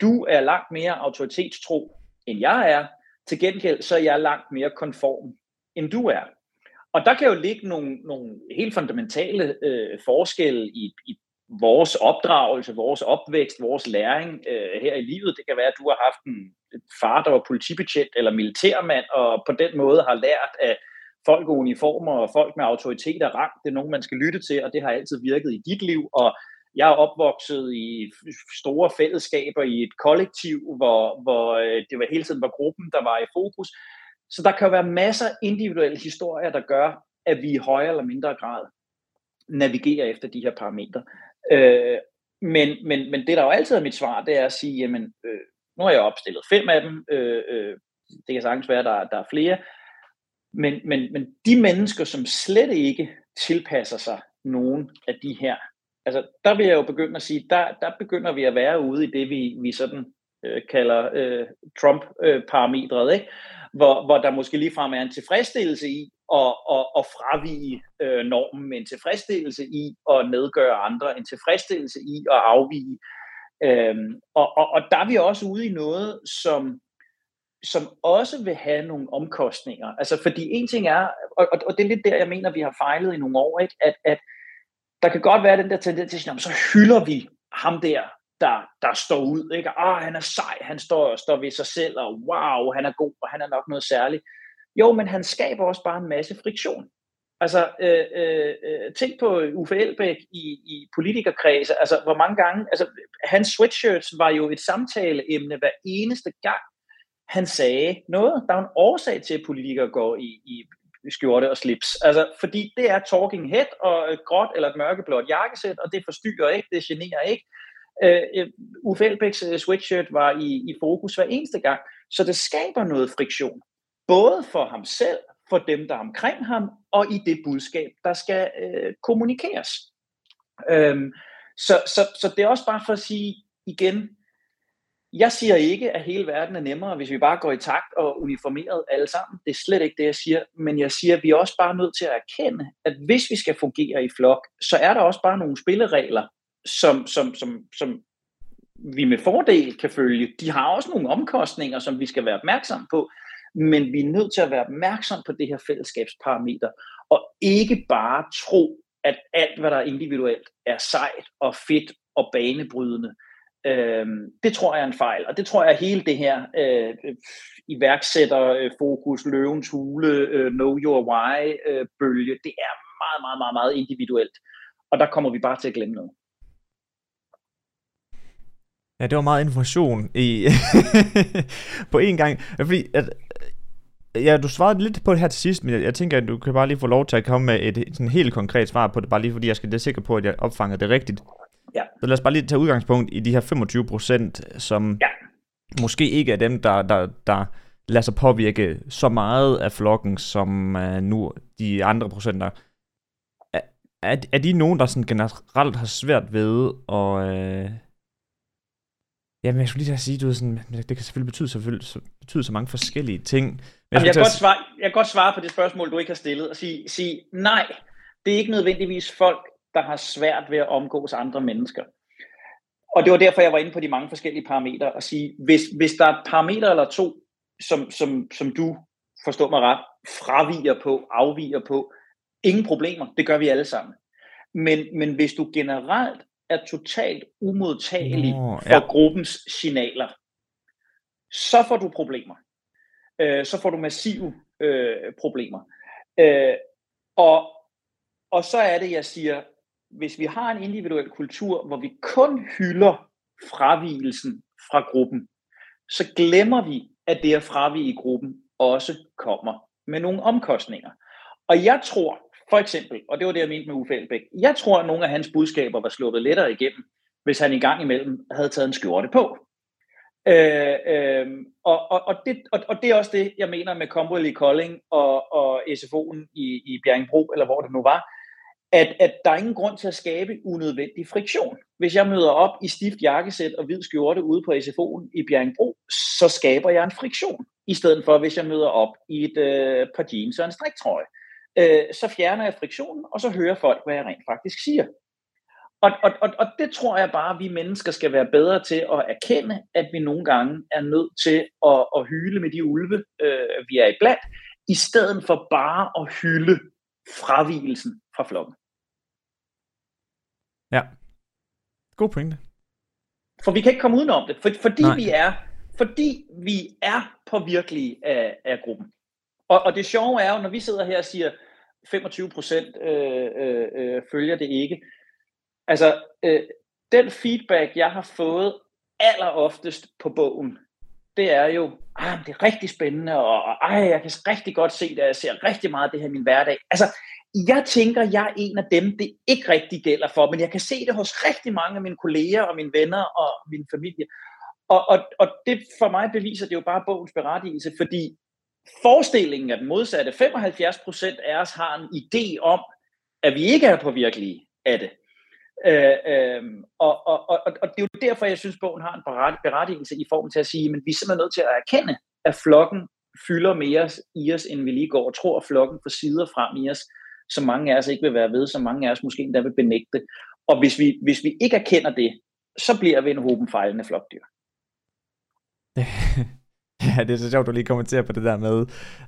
Speaker 2: du er langt mere autoritetstro, end jeg er. Til gengæld så er jeg langt mere konform, end du er. Og der kan jo ligge nogle, nogle helt fundamentale øh, forskelle i, i vores opdragelse, vores opvækst, vores læring øh, her i livet. Det kan være, at du har haft en far, der var politibetjent eller militærmand, og på den måde har lært at folk i uniformer og folk med autoritet og rang. Det er nogen, man skal lytte til, og det har altid virket i dit liv. Og jeg er opvokset i store fællesskaber i et kollektiv, hvor, hvor øh, det var hele tiden var gruppen, der var i fokus. Så der kan være masser af individuelle historier, der gør, at vi i højere eller mindre grad navigerer efter de her parametre. Øh, men, men, men det, der jo altid er mit svar, det er at sige, jamen, øh, nu har jeg opstillet fem af dem, øh, øh, det kan sagtens være, at der, der er flere, men, men, men de mennesker, som slet ikke tilpasser sig nogen af de her, altså der vil jeg jo begynde at sige, der, der begynder vi at være ude i det, vi, vi sådan øh, kalder øh, Trump-parametret, øh, ikke? Hvor, hvor der måske ligefrem er en tilfredsstillelse i at, at, at fravige øh, normen, en tilfredsstillelse i at nedgøre andre, en tilfredsstillelse i at afvige. Øhm, og, og, og der er vi også ude i noget, som som også vil have nogle omkostninger. Altså, fordi en ting er, og, og det er lidt der, jeg mener, vi har fejlet i nogle år, ikke? At, at der kan godt være den der tendens til, at så hylder vi ham der, der, der står ud. Ikke? Ah, han er sej, han står, står ved sig selv, og wow, han er god, og han er nok noget særligt. Jo, men han skaber også bare en masse friktion. Altså, øh, øh, øh tænk på Uffe Elbæk i, i politikerkredse. Altså, hvor mange gange... Altså, hans sweatshirts var jo et samtaleemne hver eneste gang, han sagde noget. Der er en årsag til, at politikere går i, i skjorte og slips. Altså, fordi det er talking head og et gråt eller et mørkeblåt jakkesæt, og det forstyrrer ikke, det generer ikke. Øh, øh, Uffe Elbæks øh, sweatshirt var i, i fokus hver eneste gang, så det skaber noget friktion. Både for ham selv, for dem, der er omkring ham, og i det budskab, der skal øh, kommunikeres. Øhm, så, så, så det er også bare for at sige igen, jeg siger ikke, at hele verden er nemmere, hvis vi bare går i takt og uniformeret alle sammen. Det er slet ikke det, jeg siger. Men jeg siger, at vi er også bare nødt til at erkende, at hvis vi skal fungere i flok, så er der også bare nogle spilleregler, som, som, som, som vi med fordel kan følge. De har også nogle omkostninger, som vi skal være opmærksom på. Men vi er nødt til at være opmærksom på det her fællesskabsparameter, og ikke bare tro, at alt, hvad der er individuelt, er sejt og fedt og banebrydende. Øhm, det tror jeg er en fejl, og det tror jeg hele det her øh, iværksætterfokus, øh, løvens hule, øh, know your why øh, bølge, det er meget, meget, meget, meget individuelt. Og der kommer vi bare til at glemme noget.
Speaker 1: Ja, det var meget information i på én gang. Fordi at, ja, du svarede lidt på det her til sidst, men jeg, jeg tænker, at du kan bare lige få lov til at komme med et sådan helt konkret svar på det, bare lige fordi jeg skal være sikker på, at jeg opfanger det rigtigt.
Speaker 2: Ja.
Speaker 1: Så lad os bare lige tage udgangspunkt i de her 25 procent, som
Speaker 2: ja.
Speaker 1: måske ikke er dem, der, der, der lader sig påvirke så meget af flokken, som uh, nu de andre procenter. Er, er, er de nogen, der sådan generelt har svært ved at... Uh, Jamen, jeg skulle lige sige, du ved, sådan, det kan selvfølgelig betyde, selvfølgelig betyde så mange forskellige ting. Men
Speaker 2: jeg, jeg, kan godt svare, jeg kan godt svare på det spørgsmål, du ikke har stillet, og sige, sige nej, det er ikke nødvendigvis folk, der har svært ved at omgås andre mennesker. Og det var derfor, jeg var inde på de mange forskellige parametre, og sige, hvis, hvis der er et parameter eller to, som, som, som du, forstår mig ret, fraviger på, afviger på, ingen problemer, det gør vi alle sammen. Men, men hvis du generelt er totalt umodtagelig oh, ja. for gruppens signaler, så får du problemer. Øh, så får du massive øh, problemer. Øh, og, og så er det, jeg siger, hvis vi har en individuel kultur, hvor vi kun hylder fravigelsen fra gruppen, så glemmer vi, at det at fravige i gruppen også kommer med nogle omkostninger. Og jeg tror, for eksempel, og det var det, jeg mente med Uffe Elbæk, jeg tror, at nogle af hans budskaber var sluppet lettere igennem, hvis han i gang imellem havde taget en skjorte på. Øh, øh, og, og, og, det, og, og det er også det, jeg mener med Comwell i Kolding og, og SFO'en i, i Bjerringbro, eller hvor det nu var, at, at der er ingen grund til at skabe unødvendig friktion. Hvis jeg møder op i stift jakkesæt og hvid skjorte ude på SFO'en i Bjerringbro, så skaber jeg en friktion, i stedet for hvis jeg møder op i et øh, par jeans og en striktrøje. Øh, så fjerner jeg friktionen, og så hører folk, hvad jeg rent faktisk siger. Og, og, og, og det tror jeg bare, at vi mennesker skal være bedre til at erkende, at vi nogle gange er nødt til at, at hyle med de ulve, øh, vi er i blandt, i stedet for bare at hylde fravigelsen fra flokken.
Speaker 1: Ja. God pointe.
Speaker 2: For vi kan ikke komme udenom det, for, fordi Nej. vi er fordi vi er påvirkelige af, af gruppen. Og, og det sjove er jo, når vi sidder her og siger, 25 procent øh, øh, øh, følger det ikke. Altså, øh, den feedback, jeg har fået aller oftest på bogen, det er jo, ah, det er rigtig spændende, og, og ej, jeg kan rigtig godt se det, jeg ser rigtig meget af det her i min hverdag. Altså, jeg tænker, jeg er en af dem, det ikke rigtig gælder for, men jeg kan se det hos rigtig mange af mine kolleger og mine venner og min familie. Og, og, og det for mig beviser det jo bare bogens berettigelse, fordi forestillingen er den modsatte. 75% af os har en idé om, at vi ikke er påvirkelige af det. Øh, øh, og, og, og, og det er jo derfor, jeg synes, bogen har en berettigelse i form til at sige, at vi er simpelthen nødt til at erkende, at flokken fylder mere i os, end vi lige går og tror, at flokken får sider frem i os, som mange af os ikke vil være ved, som mange af os måske endda vil benægte. Og hvis vi, hvis vi ikke erkender det, så bliver vi en hoben fejlende flokdyr.
Speaker 1: ja, det er så sjovt, du lige kommenterer på det der med,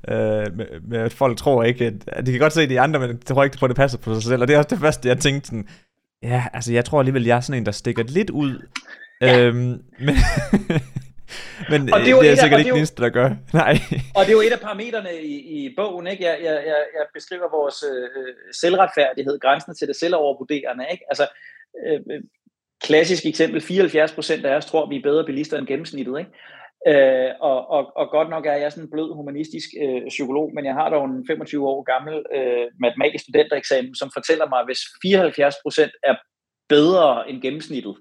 Speaker 1: øh, med, med at folk tror ikke, at, de kan godt se de andre, men de tror ikke på, at det passer på sig selv. Og det er også det første, jeg tænkte sådan, ja, altså jeg tror alligevel, jeg er sådan en, der stikker lidt ud. Ja. Øhm, men, men og det er, jo det er sikkert ikke det eneste, der gør. Nej.
Speaker 2: Og det er jo et af parametrene i, i bogen. Ikke? Jeg, jeg, jeg, jeg beskriver vores øh, selvretfærdighed, grænsen til det selvovervurderende. Ikke? Altså, øh, klassisk eksempel, 74 procent af os tror, vi er bedre bilister end gennemsnittet. Ikke? Øh, og, og, og godt nok er jeg sådan en blød humanistisk øh, psykolog, men jeg har dog en 25 år gammel øh, matematisk studentereksamen, som fortæller mig, at hvis 74 procent er bedre end gennemsnittet,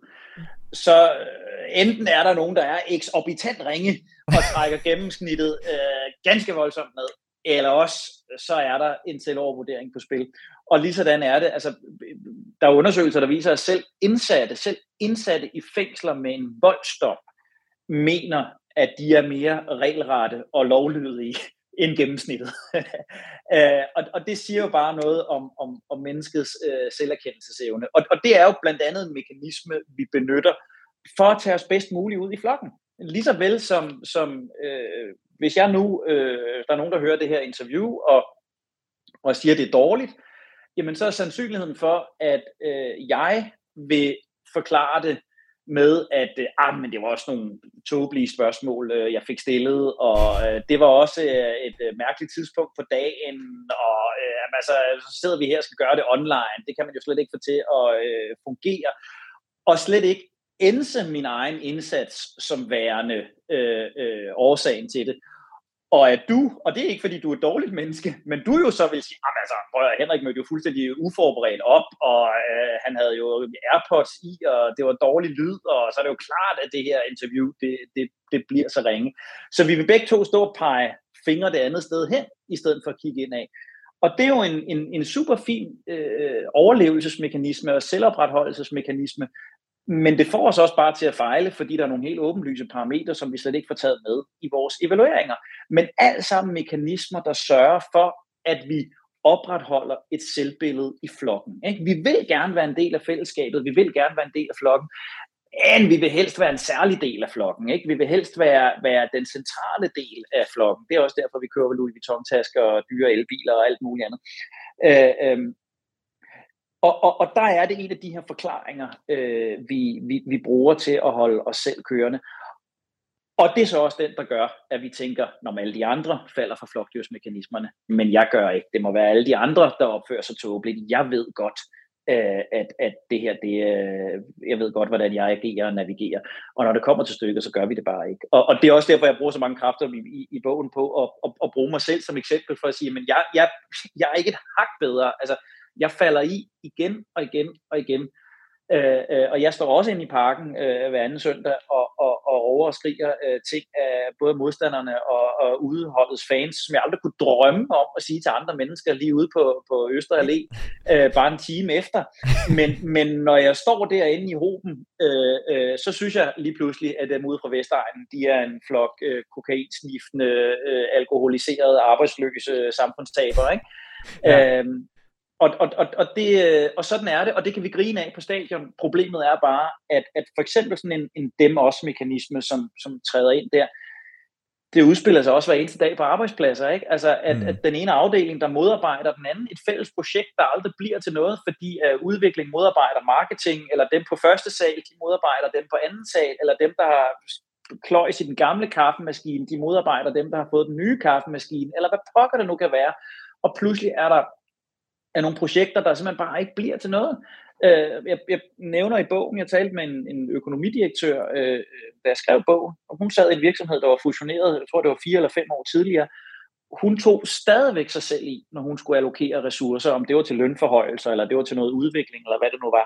Speaker 2: så øh, enten er der nogen, der er eksorbitant ringe og trækker gennemsnittet øh, ganske voldsomt ned, eller også så er der en selvovervurdering på spil. Og lige sådan er det, altså der er undersøgelser, der viser, at selv indsatte, selv indsatte i fængsler med en voldsdom, mener, at de er mere regelrette og lovlydige end gennemsnittet. uh, og, og det siger jo bare noget om, om, om menneskets øh, selverkendelsesevne. Og, og det er jo blandt andet en mekanisme, vi benytter for at tage os bedst muligt ud i flokken. Lige så vel som, som øh, hvis jeg nu, øh, der er nogen, der hører det her interview, og, og siger, at det er dårligt, jamen så er sandsynligheden for, at øh, jeg vil forklare det med, at øh, ah, men det var også nogle tåbelige spørgsmål, øh, jeg fik stillet, og øh, det var også øh, et øh, mærkeligt tidspunkt på dagen, og øh, altså, så sidder vi her og skal gøre det online. Det kan man jo slet ikke få til at øh, fungere. Og slet ikke ense min egen indsats som værende øh, øh, årsagen til det. Og at du, og det er ikke fordi du er et dårligt menneske, men du jo så vil sige, at altså, prøv Henrik mødte jo fuldstændig uforberedt op, og øh, han havde jo Airpods i, og det var dårlig lyd, og så er det jo klart, at det her interview, det, det, det bliver så ringe. Så vi vil begge to stå og pege fingre det andet sted hen, i stedet for at kigge ind af. Og det er jo en, en, en super fin øh, overlevelsesmekanisme og selvopretholdelsesmekanisme, men det får os også bare til at fejle, fordi der er nogle helt åbenlyse parametre, som vi slet ikke får taget med i vores evalueringer. Men alt sammen mekanismer, der sørger for, at vi opretholder et selvbillede i flokken. Ikke? Vi vil gerne være en del af fællesskabet, vi vil gerne være en del af flokken, men vi vil helst være en særlig del af flokken. Ikke? Vi vil helst være, være den centrale del af flokken. Det er også derfor, vi kører Louis Vuitton-tasker og dyre elbiler og alt muligt andet. Øh, øh, og, og, og der er det en af de her forklaringer, øh, vi, vi, vi bruger til at holde os selv kørende. Og det er så også den, der gør, at vi tænker, når alle de andre falder fra flokdyrsmekanismerne, men jeg gør ikke. Det må være alle de andre, der opfører sig tåbeligt. Jeg ved godt, øh, at, at det her, det, øh, jeg ved godt, hvordan jeg agerer og navigerer. Og når det kommer til stykket, så gør vi det bare ikke. Og, og det er også derfor, jeg bruger så mange kræfter i, i, i bogen på at, at, at bruge mig selv som eksempel for at sige, men jeg, jeg, jeg er ikke et hak bedre. Altså, jeg falder i igen og igen og igen. Øh, øh, og jeg står også ind i parken øh, hver anden søndag og, og, og overskriger øh, ting af både modstanderne og, og udeholdets fans, som jeg aldrig kunne drømme om at sige til andre mennesker lige ude på, på Øster Allé, øh, bare en time efter. Men, men når jeg står derinde i hoben, øh, øh, så synes jeg lige pludselig, at dem ude fra Vestegnen, de er en flok øh, kokainsniftende, øh, alkoholiserede, arbejdsløse samfundstabere. Ikke? Ja. Øh, og, og, og, og, det, øh, og sådan er det, og det kan vi grine af på stadion. Problemet er bare, at, at for eksempel sådan en, en dem-os-mekanisme, som, som træder ind der, det udspiller sig også hver eneste dag på arbejdspladser. Ikke? Altså, at, mm. at den ene afdeling, der modarbejder den anden, et fælles projekt, der aldrig bliver til noget, fordi uh, udvikling modarbejder marketing, eller dem på første sal, de modarbejder dem på anden sal, eller dem, der har kløjs i den gamle kaffemaskine, de modarbejder dem, der har fået den nye kaffemaskine, eller hvad pokker det nu kan være. Og pludselig er der af nogle projekter, der simpelthen bare ikke bliver til noget. Øh, jeg, jeg nævner i bogen, jeg talte med en, en økonomidirektør, øh, da jeg skrev bogen, og hun sad i en virksomhed, der var fusioneret, jeg tror det var fire eller fem år tidligere. Hun tog stadigvæk sig selv i, når hun skulle allokere ressourcer, om det var til lønforhøjelser, eller det var til noget udvikling, eller hvad det nu var.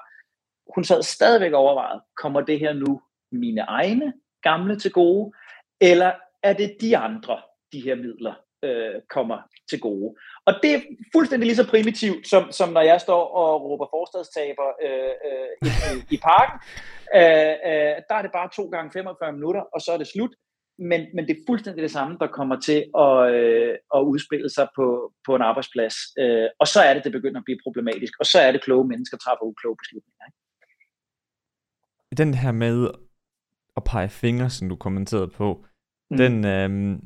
Speaker 2: Hun sad stadigvæk overvejet, kommer det her nu mine egne gamle til gode, eller er det de andre, de her midler, øh, kommer til gode. Og det er fuldstændig lige så primitivt, som, som når jeg står og råber forstadstaber øh, øh, i, i parken. Øh, øh, der er det bare to gange 45 minutter, og så er det slut. Men, men det er fuldstændig det samme, der kommer til at, øh, at udspille sig på, på en arbejdsplads. Øh, og så er det, det begynder at blive problematisk. Og så er det, kloge mennesker træffer ukloge beslutninger. Ikke?
Speaker 1: Den her med at pege fingre, som du kommenterede på, mm. den, øh,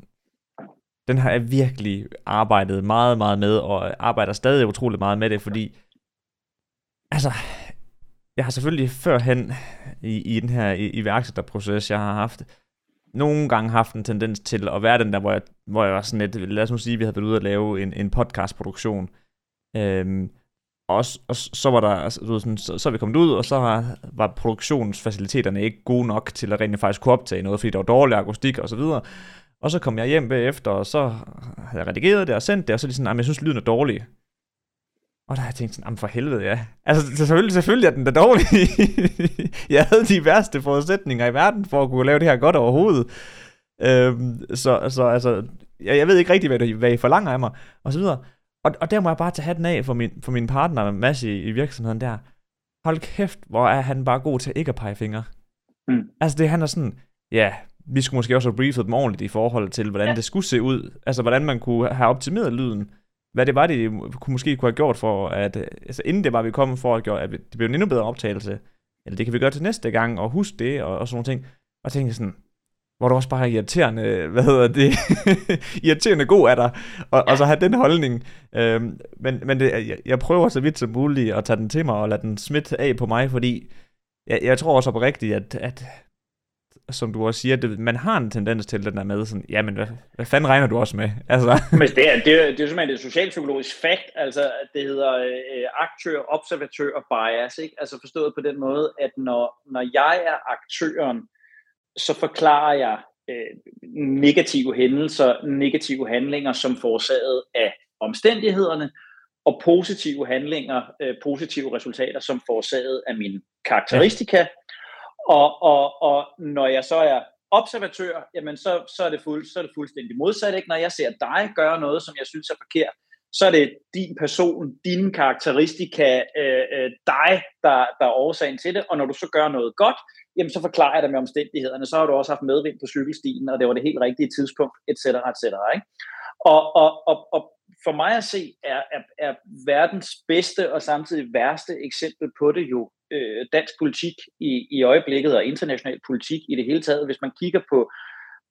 Speaker 1: den har jeg virkelig arbejdet meget, meget med, og arbejder stadig utrolig meget med det, fordi, altså, jeg har selvfølgelig førhen i, i den her iværksætterproces, jeg har haft, nogle gange haft en tendens til at være den der, hvor jeg, hvor jeg var sådan lidt, lad os nu sige, at vi havde været ude og lave en, en podcastproduktion, øhm, og, og så var der, altså, du ved, sådan, så, så er vi kommet ud, og så var, var produktionsfaciliteterne ikke gode nok til at rent faktisk kunne optage noget, fordi der var dårlig akustik og så videre. Og så kom jeg hjem bagefter, og så havde jeg redigeret det og sendt det, og så lige sådan, jeg synes lyden er dårlig. Og der har jeg tænkt sådan, for helvede ja. Altså selvfølgelig, selvfølgelig er den da dårlig. jeg havde de værste forudsætninger i verden for at kunne lave det her godt overhovedet. Øhm, så, så altså, jeg, jeg ved ikke rigtig, hvad, det, hvad I forlanger af mig, og så videre. Og, og der må jeg bare tage hatten af for min, for min partner, Mads i, i virksomheden der. Hold kæft, hvor er han bare god til ikke at pege fingre. Mm. Altså det, han er sådan, ja, vi skulle måske også have briefet dem ordentligt i forhold til, hvordan ja. det skulle se ud. Altså hvordan man kunne have optimeret lyden. Hvad det var, de kunne, måske kunne have gjort for, at altså inden det var, vi kom for at, gøre, at det blev en endnu bedre optagelse. Eller det kan vi gøre til næste gang, og huske det, og, og sådan nogle ting. Og tænkte sådan, hvor du også bare er irriterende, hvad hedder det, irriterende god af dig, og, og så have den holdning. Øhm, men men det, jeg, jeg prøver så vidt som muligt at tage den til mig og lade den smitte af på mig, fordi jeg, jeg tror også oprigtigt, at, at som du også siger, det, man har en tendens til den der med, sådan, jamen, hvad, hvad fanden regner du også med? Altså.
Speaker 2: Men det er, det, er, det er simpelthen et socialpsykologisk fakt, altså det hedder øh, aktør, observatør og bias, ikke? altså forstået på den måde, at når, når jeg er aktøren, så forklarer jeg øh, negative hændelser, negative handlinger, som forårsaget af omstændighederne, og positive handlinger, øh, positive resultater, som forårsaget af mine karakteristika. Ja. Og, og, og når jeg så er observatør, jamen så, så, er det fuld, så er det fuldstændig modsat. Ikke? Når jeg ser dig gøre noget, som jeg synes er forkert, så er det din person, dine karakteristika, øh, øh, dig, der, der er årsagen til det. Og når du så gør noget godt, jamen så forklarer jeg dig med omstændighederne. Så har du også haft medvind på cykelstien, og det var det helt rigtige tidspunkt, etc. etc. Ikke? Og, og, og, og for mig at se, er, er, er verdens bedste og samtidig værste eksempel på det jo øh, dansk politik i, i øjeblikket, og international politik i det hele taget. Hvis man kigger på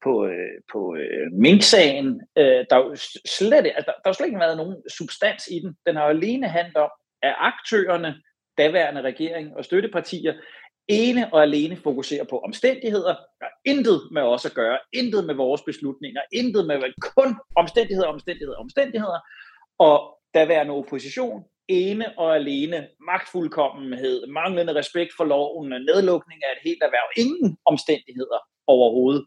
Speaker 2: på, øh, på øh, Mink-sagen, øh, der, jo slet, altså, der, der har slet ikke været nogen substans i den. Den har jo alene handlet om, at aktørerne, daværende regering og støttepartier, ene og alene fokuserer på omstændigheder, der intet med os at gøre, intet med vores beslutninger, intet med kun omstændigheder, omstændigheder, omstændigheder, og der være en opposition, ene og alene magtfuldkommenhed, manglende respekt for loven, nedlukning af et helt erhverv, ingen omstændigheder overhovedet.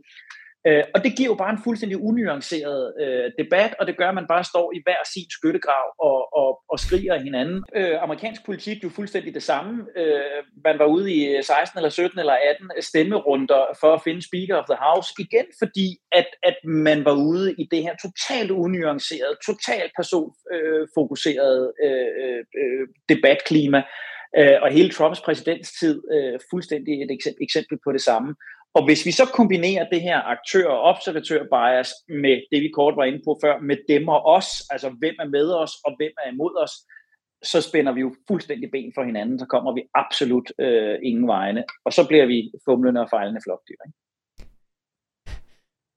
Speaker 2: Øh, og det giver jo bare en fuldstændig unuanceret øh, debat, og det gør, at man bare står i hver sin skyttegrav og, og, og skriger hinanden. Øh, amerikansk politik er jo fuldstændig det samme. Øh, man var ude i 16 eller 17 eller 18 stemmerunder for at finde Speaker of the House, igen fordi, at, at man var ude i det her totalt unuanceret, totalt personfokuseret øh, øh, øh, debatklima, øh, og hele Trumps præsidentstid øh, fuldstændig et eksempel på det samme. Og hvis vi så kombinerer det her aktør- og observatør-bias med det, vi kort var inde på før, med dem og os, altså hvem er med os og hvem er imod os, så spænder vi jo fuldstændig ben for hinanden, så kommer vi absolut øh, ingen vegne, og så bliver vi fumlende og fejlende flokdyr. Ikke?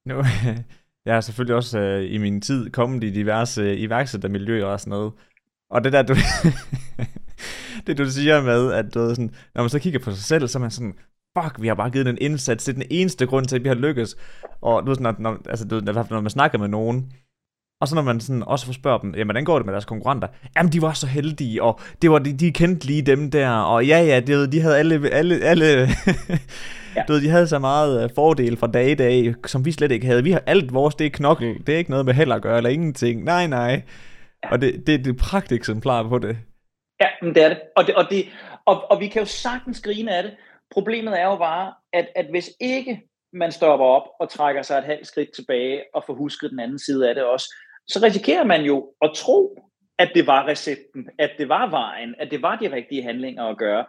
Speaker 1: Nu, jeg har selvfølgelig også øh, i min tid kommet i diverse øh, iværksættermiljøer og sådan noget, og det der, du, det du siger med, at du, sådan, når man så kigger på sig selv, så er man sådan, fuck, vi har bare givet en indsats. Det er den eneste grund til, at vi har lykkes. Og du sådan, når, altså, du, når man snakker med nogen, og så når man sådan også får spørge dem, jamen hvordan går det med deres konkurrenter? Jamen de var så heldige, og det var, de, de kendte lige dem der, og ja ja, det, de havde alle, alle, alle ja. du ved, de havde så meget øh, fordel fra dag i dag, som vi slet ikke havde. Vi har alt vores, det er knokkel, det er ikke noget med held at gøre, eller ingenting. Nej, nej. Ja. Og det, det, det er et eksemplar på det.
Speaker 2: Ja, men det er det. Og, det, og, det, og, og vi kan jo sagtens grine af det, Problemet er jo bare, at, at hvis ikke man stopper op og trækker sig et halvt skridt tilbage og får husket den anden side af det også, så risikerer man jo at tro, at det var recepten, at det var vejen, at det var de rigtige handlinger at gøre.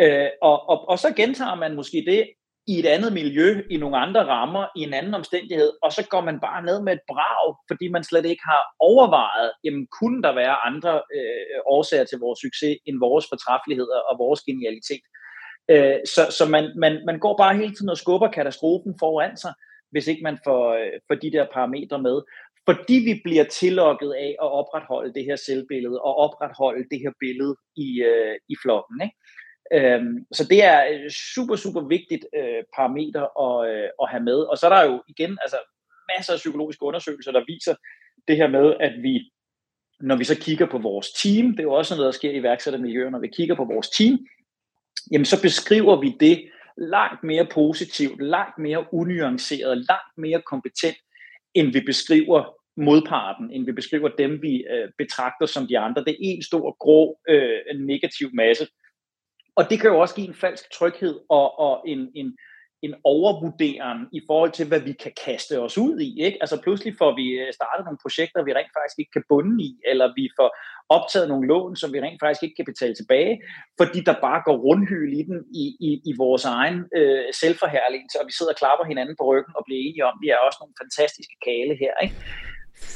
Speaker 2: Øh, og, og, og så gentager man måske det i et andet miljø, i nogle andre rammer, i en anden omstændighed, og så går man bare ned med et brag, fordi man slet ikke har overvejet, jamen kunne der være andre øh, årsager til vores succes end vores fortræffeligheder og vores genialitet. Øh, så så man, man, man går bare hele tiden og skubber katastrofen foran sig. hvis ikke man får, øh, får de der parametre med. Fordi vi bliver tillokket af at opretholde det her selvbillede og opretholde det her billede i, øh, i flokken. Ikke? Øhm, så det er øh, super, super vigtigt øh, parameter at, øh, at have med. Og så er der jo igen altså, masser af psykologiske undersøgelser, der viser det her med, at vi når vi så kigger på vores team, det er jo også noget, der sker i iværksættermiljøer, når vi kigger på vores team, jamen så beskriver vi det langt mere positivt, langt mere unuanceret, langt mere kompetent, end vi beskriver modparten, end vi beskriver dem, vi øh, betragter som de andre. Det er en stor, grå, øh, negativ masse. Og det kan jo også give en falsk tryghed og, og en, en, en overvurdering i forhold til, hvad vi kan kaste os ud i. Ikke? Altså pludselig får vi øh, startet nogle projekter, vi rent faktisk ikke kan bunde i, eller vi får optaget nogle lån, som vi rent faktisk ikke kan betale tilbage, fordi der bare går rundhyl i den i, i, i vores egen øh, selvforherligelse, og vi sidder og klapper hinanden på ryggen og bliver enige om, at vi er også nogle fantastiske kale her. Ikke?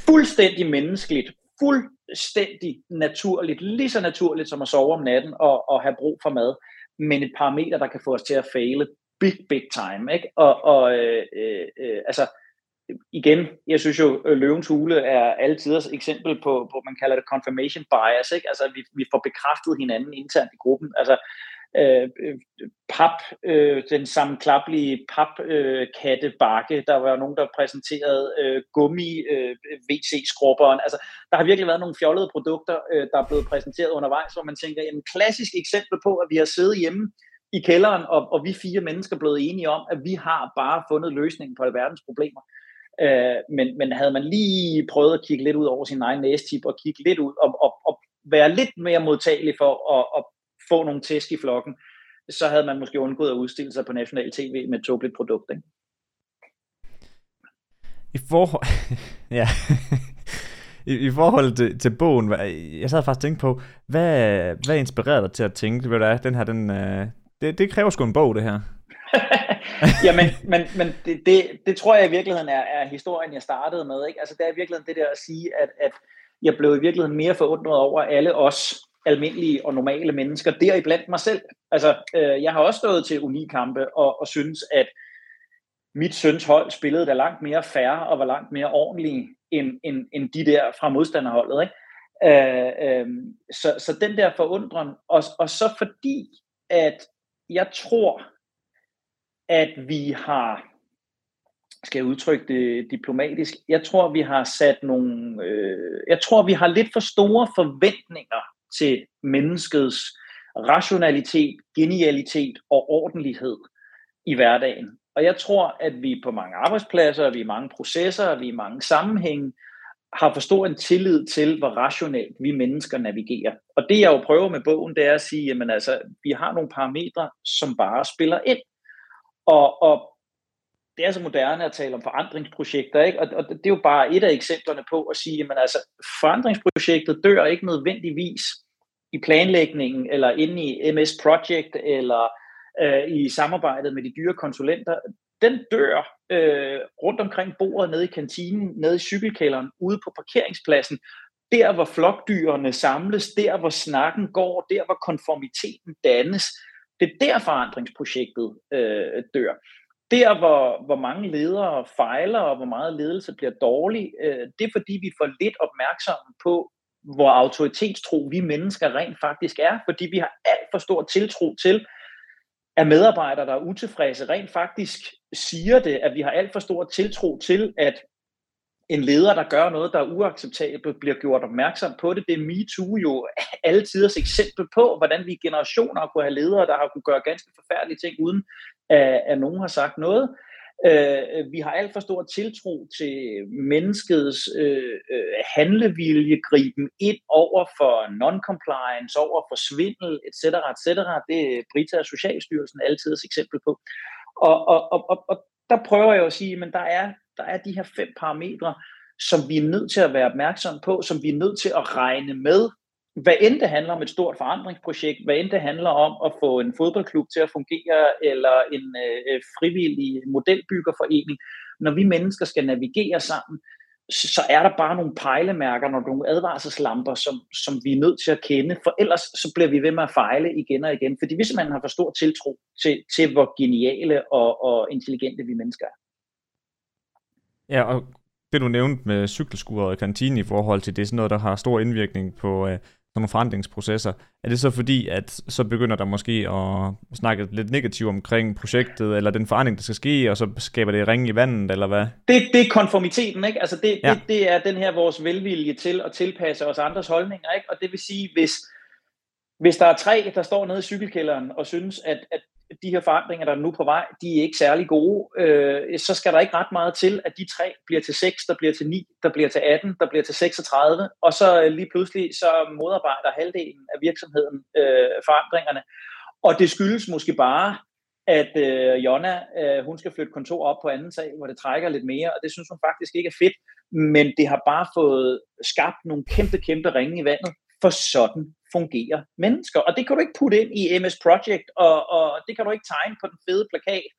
Speaker 2: Fuldstændig menneskeligt, fuldstændig naturligt, lige så naturligt som at sove om natten og, og have brug for mad, men et parameter, der kan få os til at fejle big, big time. Ikke? Og, og øh, øh, øh, altså, igen, jeg synes jo, øh, løvens hule er altid et eksempel på, på, man kalder det confirmation bias, ikke? altså vi, vi får bekræftet hinanden internt i gruppen, altså øh, øh pap, øh, den sammenklappelige papkattebakke, øh, der var nogen, der præsenterede øh, gummi øh, WC-skrubberen, altså der har virkelig været nogle fjollede produkter, øh, der er blevet præsenteret undervejs, hvor man tænker, jamen klassisk eksempel på, at vi har siddet hjemme i kælderen, og, og vi fire mennesker blevet enige om, at vi har bare fundet løsningen på alverdens problemer. Øh, men, men havde man lige prøvet at kigge lidt ud over sin egen næstip, og kigge lidt ud, og, og, og være lidt mere modtagelig for at, at få nogle tæsk i flokken, så havde man måske undgået at udstille sig på national tv med et tåbeligt produkt. Ikke?
Speaker 1: I forhold... ja. I, I forhold til, til bogen, jeg sad faktisk og tænkte på, hvad, hvad inspirerede dig til at tænke, ved du, den her, den, øh, det, det kræver sgu en bog, det her.
Speaker 2: Jamen, men, men det, det, det tror jeg i virkeligheden er, er historien, jeg startede med. Ikke? Altså, det er i virkeligheden det der at sige, at, at jeg blev i virkeligheden mere forundret over alle os almindelige og normale mennesker, deriblandt mig selv. Altså, øh, jeg har også stået til unikampe og, og synes, at mit søns hold spillede der langt mere færre og var langt mere ordentlige end, end, end de der fra modstanderholdet. Ikke? Øh, øh, så, så den der forundren, og, og så fordi, at jeg tror, at vi har, skal jeg udtrykke det diplomatisk, jeg tror, vi har sat nogle, øh, jeg tror, vi har lidt for store forventninger til menneskets rationalitet, genialitet og ordentlighed i hverdagen. Og jeg tror, at vi på mange arbejdspladser, vi i mange processer, vi i mange sammenhænge, har for stor en tillid til, hvor rationelt vi mennesker navigerer. Og det jeg jo prøver med bogen, det er at sige, jamen altså, vi har nogle parametre, som bare spiller ind. Og, og det er så moderne at tale om forandringsprojekter, ikke? Og, og det er jo bare et af eksemplerne på at sige, jamen altså, forandringsprojektet dør ikke nødvendigvis i planlægningen, eller inde i MS Project, eller øh, i samarbejdet med de dyre konsulenter den dør øh, rundt omkring bordet, nede i kantinen, nede i cykelkælderen, ude på parkeringspladsen, der hvor flokdyrene samles, der hvor snakken går, der hvor konformiteten dannes, det er der forandringsprojektet øh, dør. Der hvor, hvor mange ledere fejler, og hvor meget ledelse bliver dårlig, øh, det er fordi vi får lidt opmærksomme på, hvor autoritetstro vi mennesker rent faktisk er, fordi vi har alt for stor tiltro til, at medarbejdere, der er utilfredse, rent faktisk siger det, at vi har alt for stor tiltro til, at en leder, der gør noget, der er uacceptabelt, bliver gjort opmærksom på det. Det er MeToo jo alle tiders eksempel på, hvordan vi i generationer kunne have ledere, der har kunne gøre ganske forfærdelige ting, uden at, at nogen har sagt noget. Øh, vi har alt for stor tiltro til menneskets øh, øh handlevilje, griben ind over for non-compliance, over for svindel, etc. etc. Det er Brita og Socialstyrelsen altid et eksempel på. Og, og, og, og, og der prøver jeg at sige, men der er, der er de her fem parametre, som vi er nødt til at være opmærksom på, som vi er nødt til at regne med, hvad end det handler om et stort forandringsprojekt, hvad end det handler om at få en fodboldklub til at fungere, eller en øh, øh frivillig modelbyggerforening, når vi mennesker skal navigere sammen, så er der bare nogle pejlemærker, nogle advarselslamper, som, som vi er nødt til at kende, for ellers så bliver vi ved med at fejle igen og igen, fordi vi simpelthen har for stor tiltro til, til hvor geniale og, og intelligente vi mennesker er.
Speaker 1: Ja, og det du nævnte med cykelskuret og kantinen i forhold til, det er sådan noget, der har stor indvirkning på øh, nogle forandringsprocesser. Er det så fordi, at så begynder der måske at snakke lidt negativt omkring projektet, eller den forandring, der skal ske, og så skaber det ringe i vandet, eller hvad?
Speaker 2: Det, det er konformiteten, ikke? Altså det, ja. det, det er den her vores velvilje til at tilpasse os andres holdninger, ikke? Og det vil sige, hvis, hvis der er tre, der står nede i cykelkælderen og synes, at, at de her forandringer, der er nu på vej, de er ikke særlig gode, øh, så skal der ikke ret meget til, at de tre bliver til 6, der bliver til 9, der bliver til 18, der bliver til 36, og så lige pludselig så modarbejder halvdelen af virksomheden øh, forandringerne. Og det skyldes måske bare, at øh, Jonna, øh, hun skal flytte kontor op på anden sag, hvor det trækker lidt mere, og det synes hun faktisk ikke er fedt, men det har bare fået skabt nogle kæmpe, kæmpe ringe i vandet, for sådan fungerer mennesker. Og det kan du ikke putte ind i MS Project, og, og det kan du ikke tegne på den fede plakat,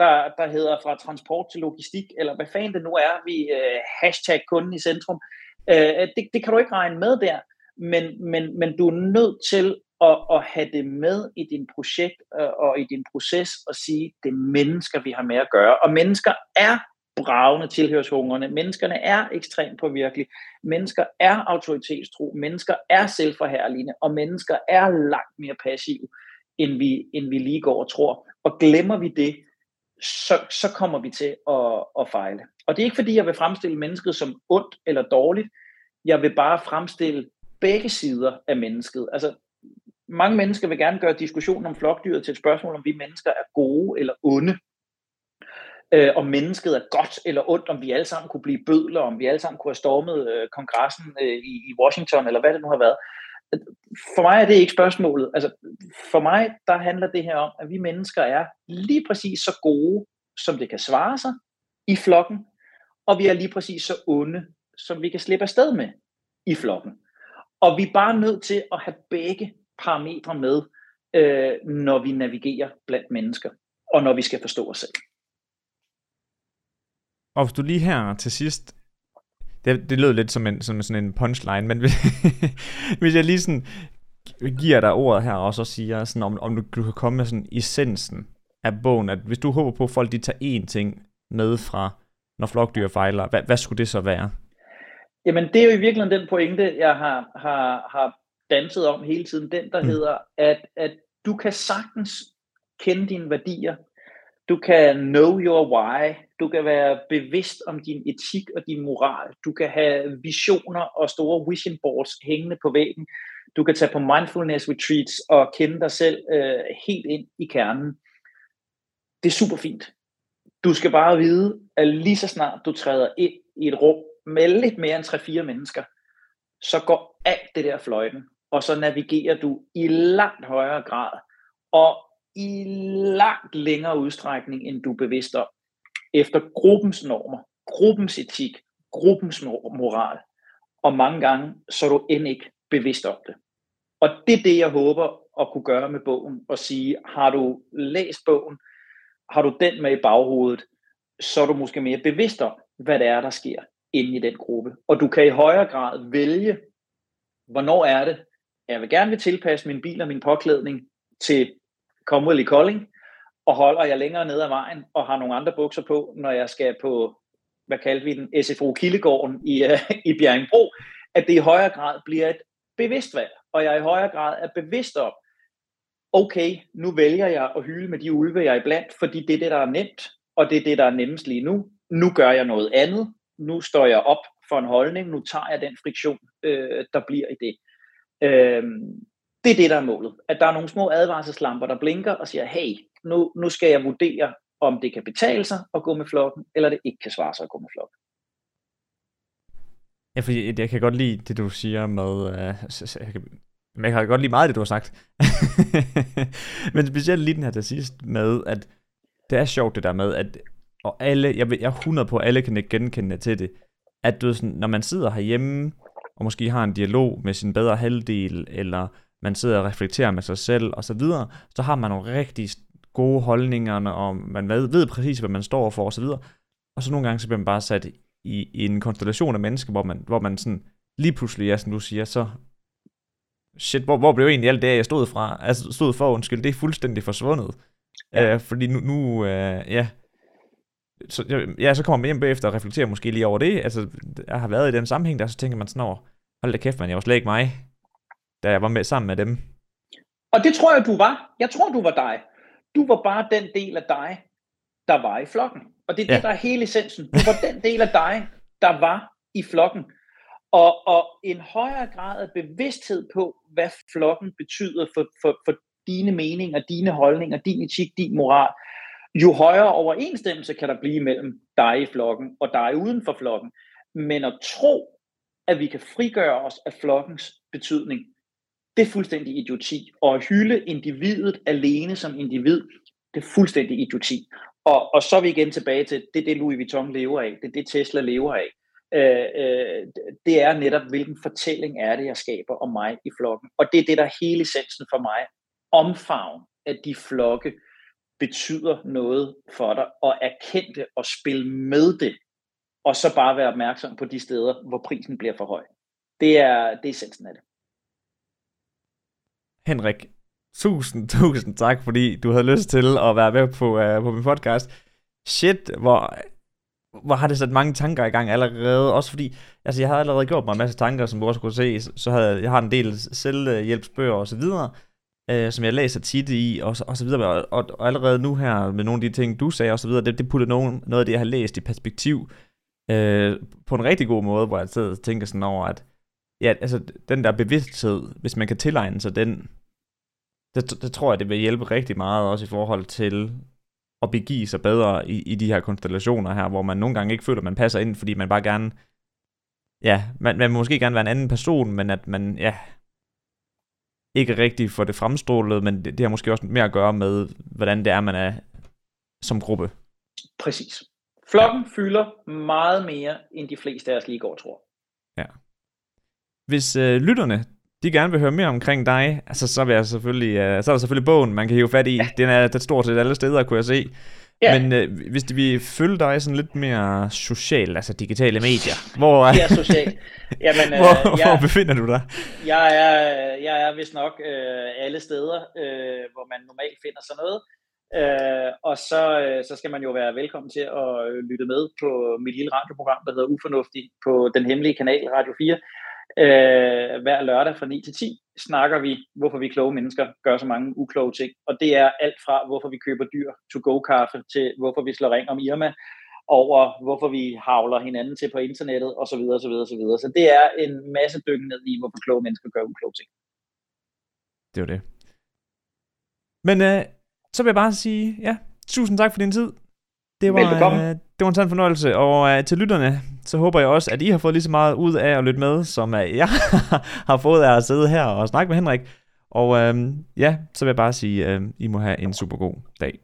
Speaker 2: der, der hedder fra transport til logistik, eller hvad fanden det nu er, vi øh, hashtag kunden i centrum. Øh, det, det kan du ikke regne med der, men, men, men du er nødt til at, at have det med i din projekt uh, og i din proces og sige, det er mennesker, vi har med at gøre. Og mennesker er bravende tilhørshungerne. Menneskerne er ekstremt påvirkelige. Mennesker er autoritetstro. Mennesker er selvforherligende. Og mennesker er langt mere passive, end vi, end vi lige går og tror. Og glemmer vi det, så, så kommer vi til at, at fejle. Og det er ikke fordi, jeg vil fremstille mennesket som ondt eller dårligt. Jeg vil bare fremstille begge sider af mennesket. Altså, mange mennesker vil gerne gøre diskussionen om flokdyret til et spørgsmål, om vi mennesker er gode eller onde øh, om mennesket er godt eller ondt, om vi alle sammen kunne blive bødler, om vi alle sammen kunne have stormet øh, kongressen øh, i, i Washington, eller hvad det nu har været. For mig er det ikke spørgsmålet. Altså, for mig, der handler det her om, at vi mennesker er lige præcis så gode, som det kan svare sig i flokken, og vi er lige præcis så onde, som vi kan slippe afsted med i flokken. Og vi er bare nødt til at have begge parametre med, øh, når vi navigerer blandt mennesker, og når vi skal forstå os selv.
Speaker 1: Og hvis du lige her til sidst, det, det lød lidt som, en, som sådan en punchline, men hvis jeg lige sådan giver dig ordet her, og så siger sådan, om, om du, du kan komme med sådan essensen af bogen, at hvis du håber på, at folk de tager én ting med fra, når flokdyr fejler, hvad, hvad skulle det så være?
Speaker 2: Jamen, det er jo i virkeligheden den pointe, jeg har, har, har danset om hele tiden, den der mm. hedder, at, at du kan sagtens kende dine værdier, du kan know your why. Du kan være bevidst om din etik og din moral. Du kan have visioner og store vision boards hængende på væggen. Du kan tage på mindfulness retreats og kende dig selv øh, helt ind i kernen. Det er super fint. Du skal bare vide, at lige så snart du træder ind i et rum med lidt mere end 3-4 mennesker, så går alt det der fløjten, og så navigerer du i langt højere grad. Og i langt længere udstrækning, end du er bevidst om, efter gruppens normer, gruppens etik, gruppens moral. Og mange gange, så er du end ikke bevidst om det. Og det er det, jeg håber at kunne gøre med bogen, og sige, har du læst bogen, har du den med i baghovedet, så er du måske mere bevidst om, hvad det er, der sker inde i den gruppe. Og du kan i højere grad vælge, hvornår er det, jeg vil gerne vil tilpasse min bil og min påklædning til Comwell i Kolding, og holder jeg længere ned ad vejen, og har nogle andre bukser på, når jeg skal på, hvad kalder vi den, SFO Kildegården i, uh, i Bjerringbro, at det i højere grad bliver et bevidst valg, og jeg i højere grad er bevidst om, okay, nu vælger jeg at hylde med de ulve, jeg er iblandt, fordi det er det, der er nemt, og det er det, der er nemmest lige nu. Nu gør jeg noget andet. Nu står jeg op for en holdning. Nu tager jeg den friktion, øh, der bliver i det. Øh, det er det, der er målet. At der er nogle små advarselslamper, der blinker og siger, hey, nu, nu skal jeg vurdere, om det kan betale sig at gå med flokken, eller det ikke kan svare sig at gå med flokken.
Speaker 1: Ja, fordi jeg kan godt lide det, du siger med... Uh, jeg, kan, jeg kan godt lide meget det, du har sagt. Men specielt lige den her til sidst med, at det er sjovt det der med, at og alle, jeg, jeg er 100 på, at alle kan ikke genkende til det, at du sådan, når man sidder herhjemme, og måske har en dialog med sin bedre halvdel, eller man sidder og reflekterer med sig selv og så videre, så har man nogle rigtig gode holdninger, og man ved, ved præcis, hvad man står for og så videre. Og så nogle gange, så bliver man bare sat i, i en konstellation af mennesker, hvor man, hvor man sådan lige pludselig, ja, som du siger, så shit, hvor, hvor blev egentlig alt det, jeg stod fra, altså stod for, undskyld, det er fuldstændig forsvundet. Ja. Uh, fordi nu, nu uh, ja, så, ja, så kommer man hjem bagefter og reflekterer måske lige over det. Altså, jeg har været i den sammenhæng der, så tænker man sådan over, hold da kæft, man, jeg var slet ikke mig, da jeg var med sammen med dem.
Speaker 2: Og det tror jeg, du var. Jeg tror, du var dig. Du var bare den del af dig, der var i flokken. Og det er ja. det, der er hele essensen. Du var den del af dig, der var i flokken. Og, og en højere grad af bevidsthed på, hvad flokken betyder for, for, for dine meninger, dine holdninger, din etik, din moral, jo højere overensstemmelse kan der blive mellem dig i flokken og dig uden for flokken. Men at tro, at vi kan frigøre os af flokkens betydning, det er fuldstændig idioti. Og at hylde individet alene som individ, det er fuldstændig idioti. Og, og så er vi igen tilbage til, det er det Louis Vuitton lever af, det er det Tesla lever af. Øh, øh, det er netop, hvilken fortælling er det, jeg skaber om mig i flokken. Og det er det, der er hele essensen for mig. Omfavn af de flokke betyder noget for dig, og erkend det og spil med det, og så bare være opmærksom på de steder, hvor prisen bliver for høj. Det er, det er essensen af det.
Speaker 1: Henrik, tusind, tusind tak, fordi du havde lyst til at være med på, uh, på min podcast. Shit, hvor, hvor har det sat mange tanker i gang allerede. Også fordi, altså jeg har allerede gjort mig en masse tanker, som du også kunne se. Så havde, jeg har en del selvhjælpsbøger og så videre, uh, som jeg læser tit i, og så, og så videre. Og, og, og, allerede nu her, med nogle af de ting, du sagde og så videre, det, det putter nogen, noget af det, jeg har læst i perspektiv, uh, på en rigtig god måde, hvor jeg sidder og tænker sådan over, at ja, altså den der bevidsthed, hvis man kan tilegne sig den, det, det tror jeg, det vil hjælpe rigtig meget også i forhold til at begive sig bedre i, i de her konstellationer her, hvor man nogle gange ikke føler, at man passer ind, fordi man bare gerne, ja, man, man måske gerne være en anden person, men at man, ja, ikke rigtig får det fremstrålet, men det, det har måske også mere at gøre med, hvordan det er, man er som gruppe.
Speaker 2: Præcis. Flokken ja. fylder meget mere, end de fleste af os lige går tror.
Speaker 1: Ja. Hvis øh, lytterne de gerne vil høre mere omkring dig, altså, så, vil jeg selvfølgelig, uh, så er der selvfølgelig bogen, man kan hive fat i. Ja. Den er det stort set alle steder, kunne jeg se. Ja. Men uh, hvis de vil følge dig sådan lidt mere social, altså digitale medier, hvor,
Speaker 2: uh, ja, social.
Speaker 1: Jamen, uh, hvor, jeg, hvor befinder du dig?
Speaker 2: Jeg er, jeg er vist nok uh, alle steder, uh, hvor man normalt finder sådan noget. Uh, og så, uh, så skal man jo være velkommen til at lytte med på mit lille radioprogram, der hedder Ufornuftig, på den hemmelige kanal Radio 4 Øh, hver lørdag fra 9 til 10 snakker vi, hvorfor vi kloge mennesker gør så mange ukloge ting. Og det er alt fra, hvorfor vi køber dyr to-go-kaffe, til hvorfor vi slår ring om Irma, over hvorfor vi havler hinanden til på internettet, osv. Så, videre, så, videre, så, videre. så det er en masse dyk ned i, hvorfor kloge mennesker gør ukloge ting.
Speaker 1: Det var det. Men øh, så vil jeg bare sige, ja, tusind tak for din tid. Det var, Velbekomme. Øh, det var en sand fornøjelse, og øh, til lytterne, så håber jeg også, at I har fået lige så meget ud af at lytte med, som jeg har fået af at sidde her og snakke med Henrik. Og øhm, ja, så vil jeg bare sige, øhm, I må have en super god dag.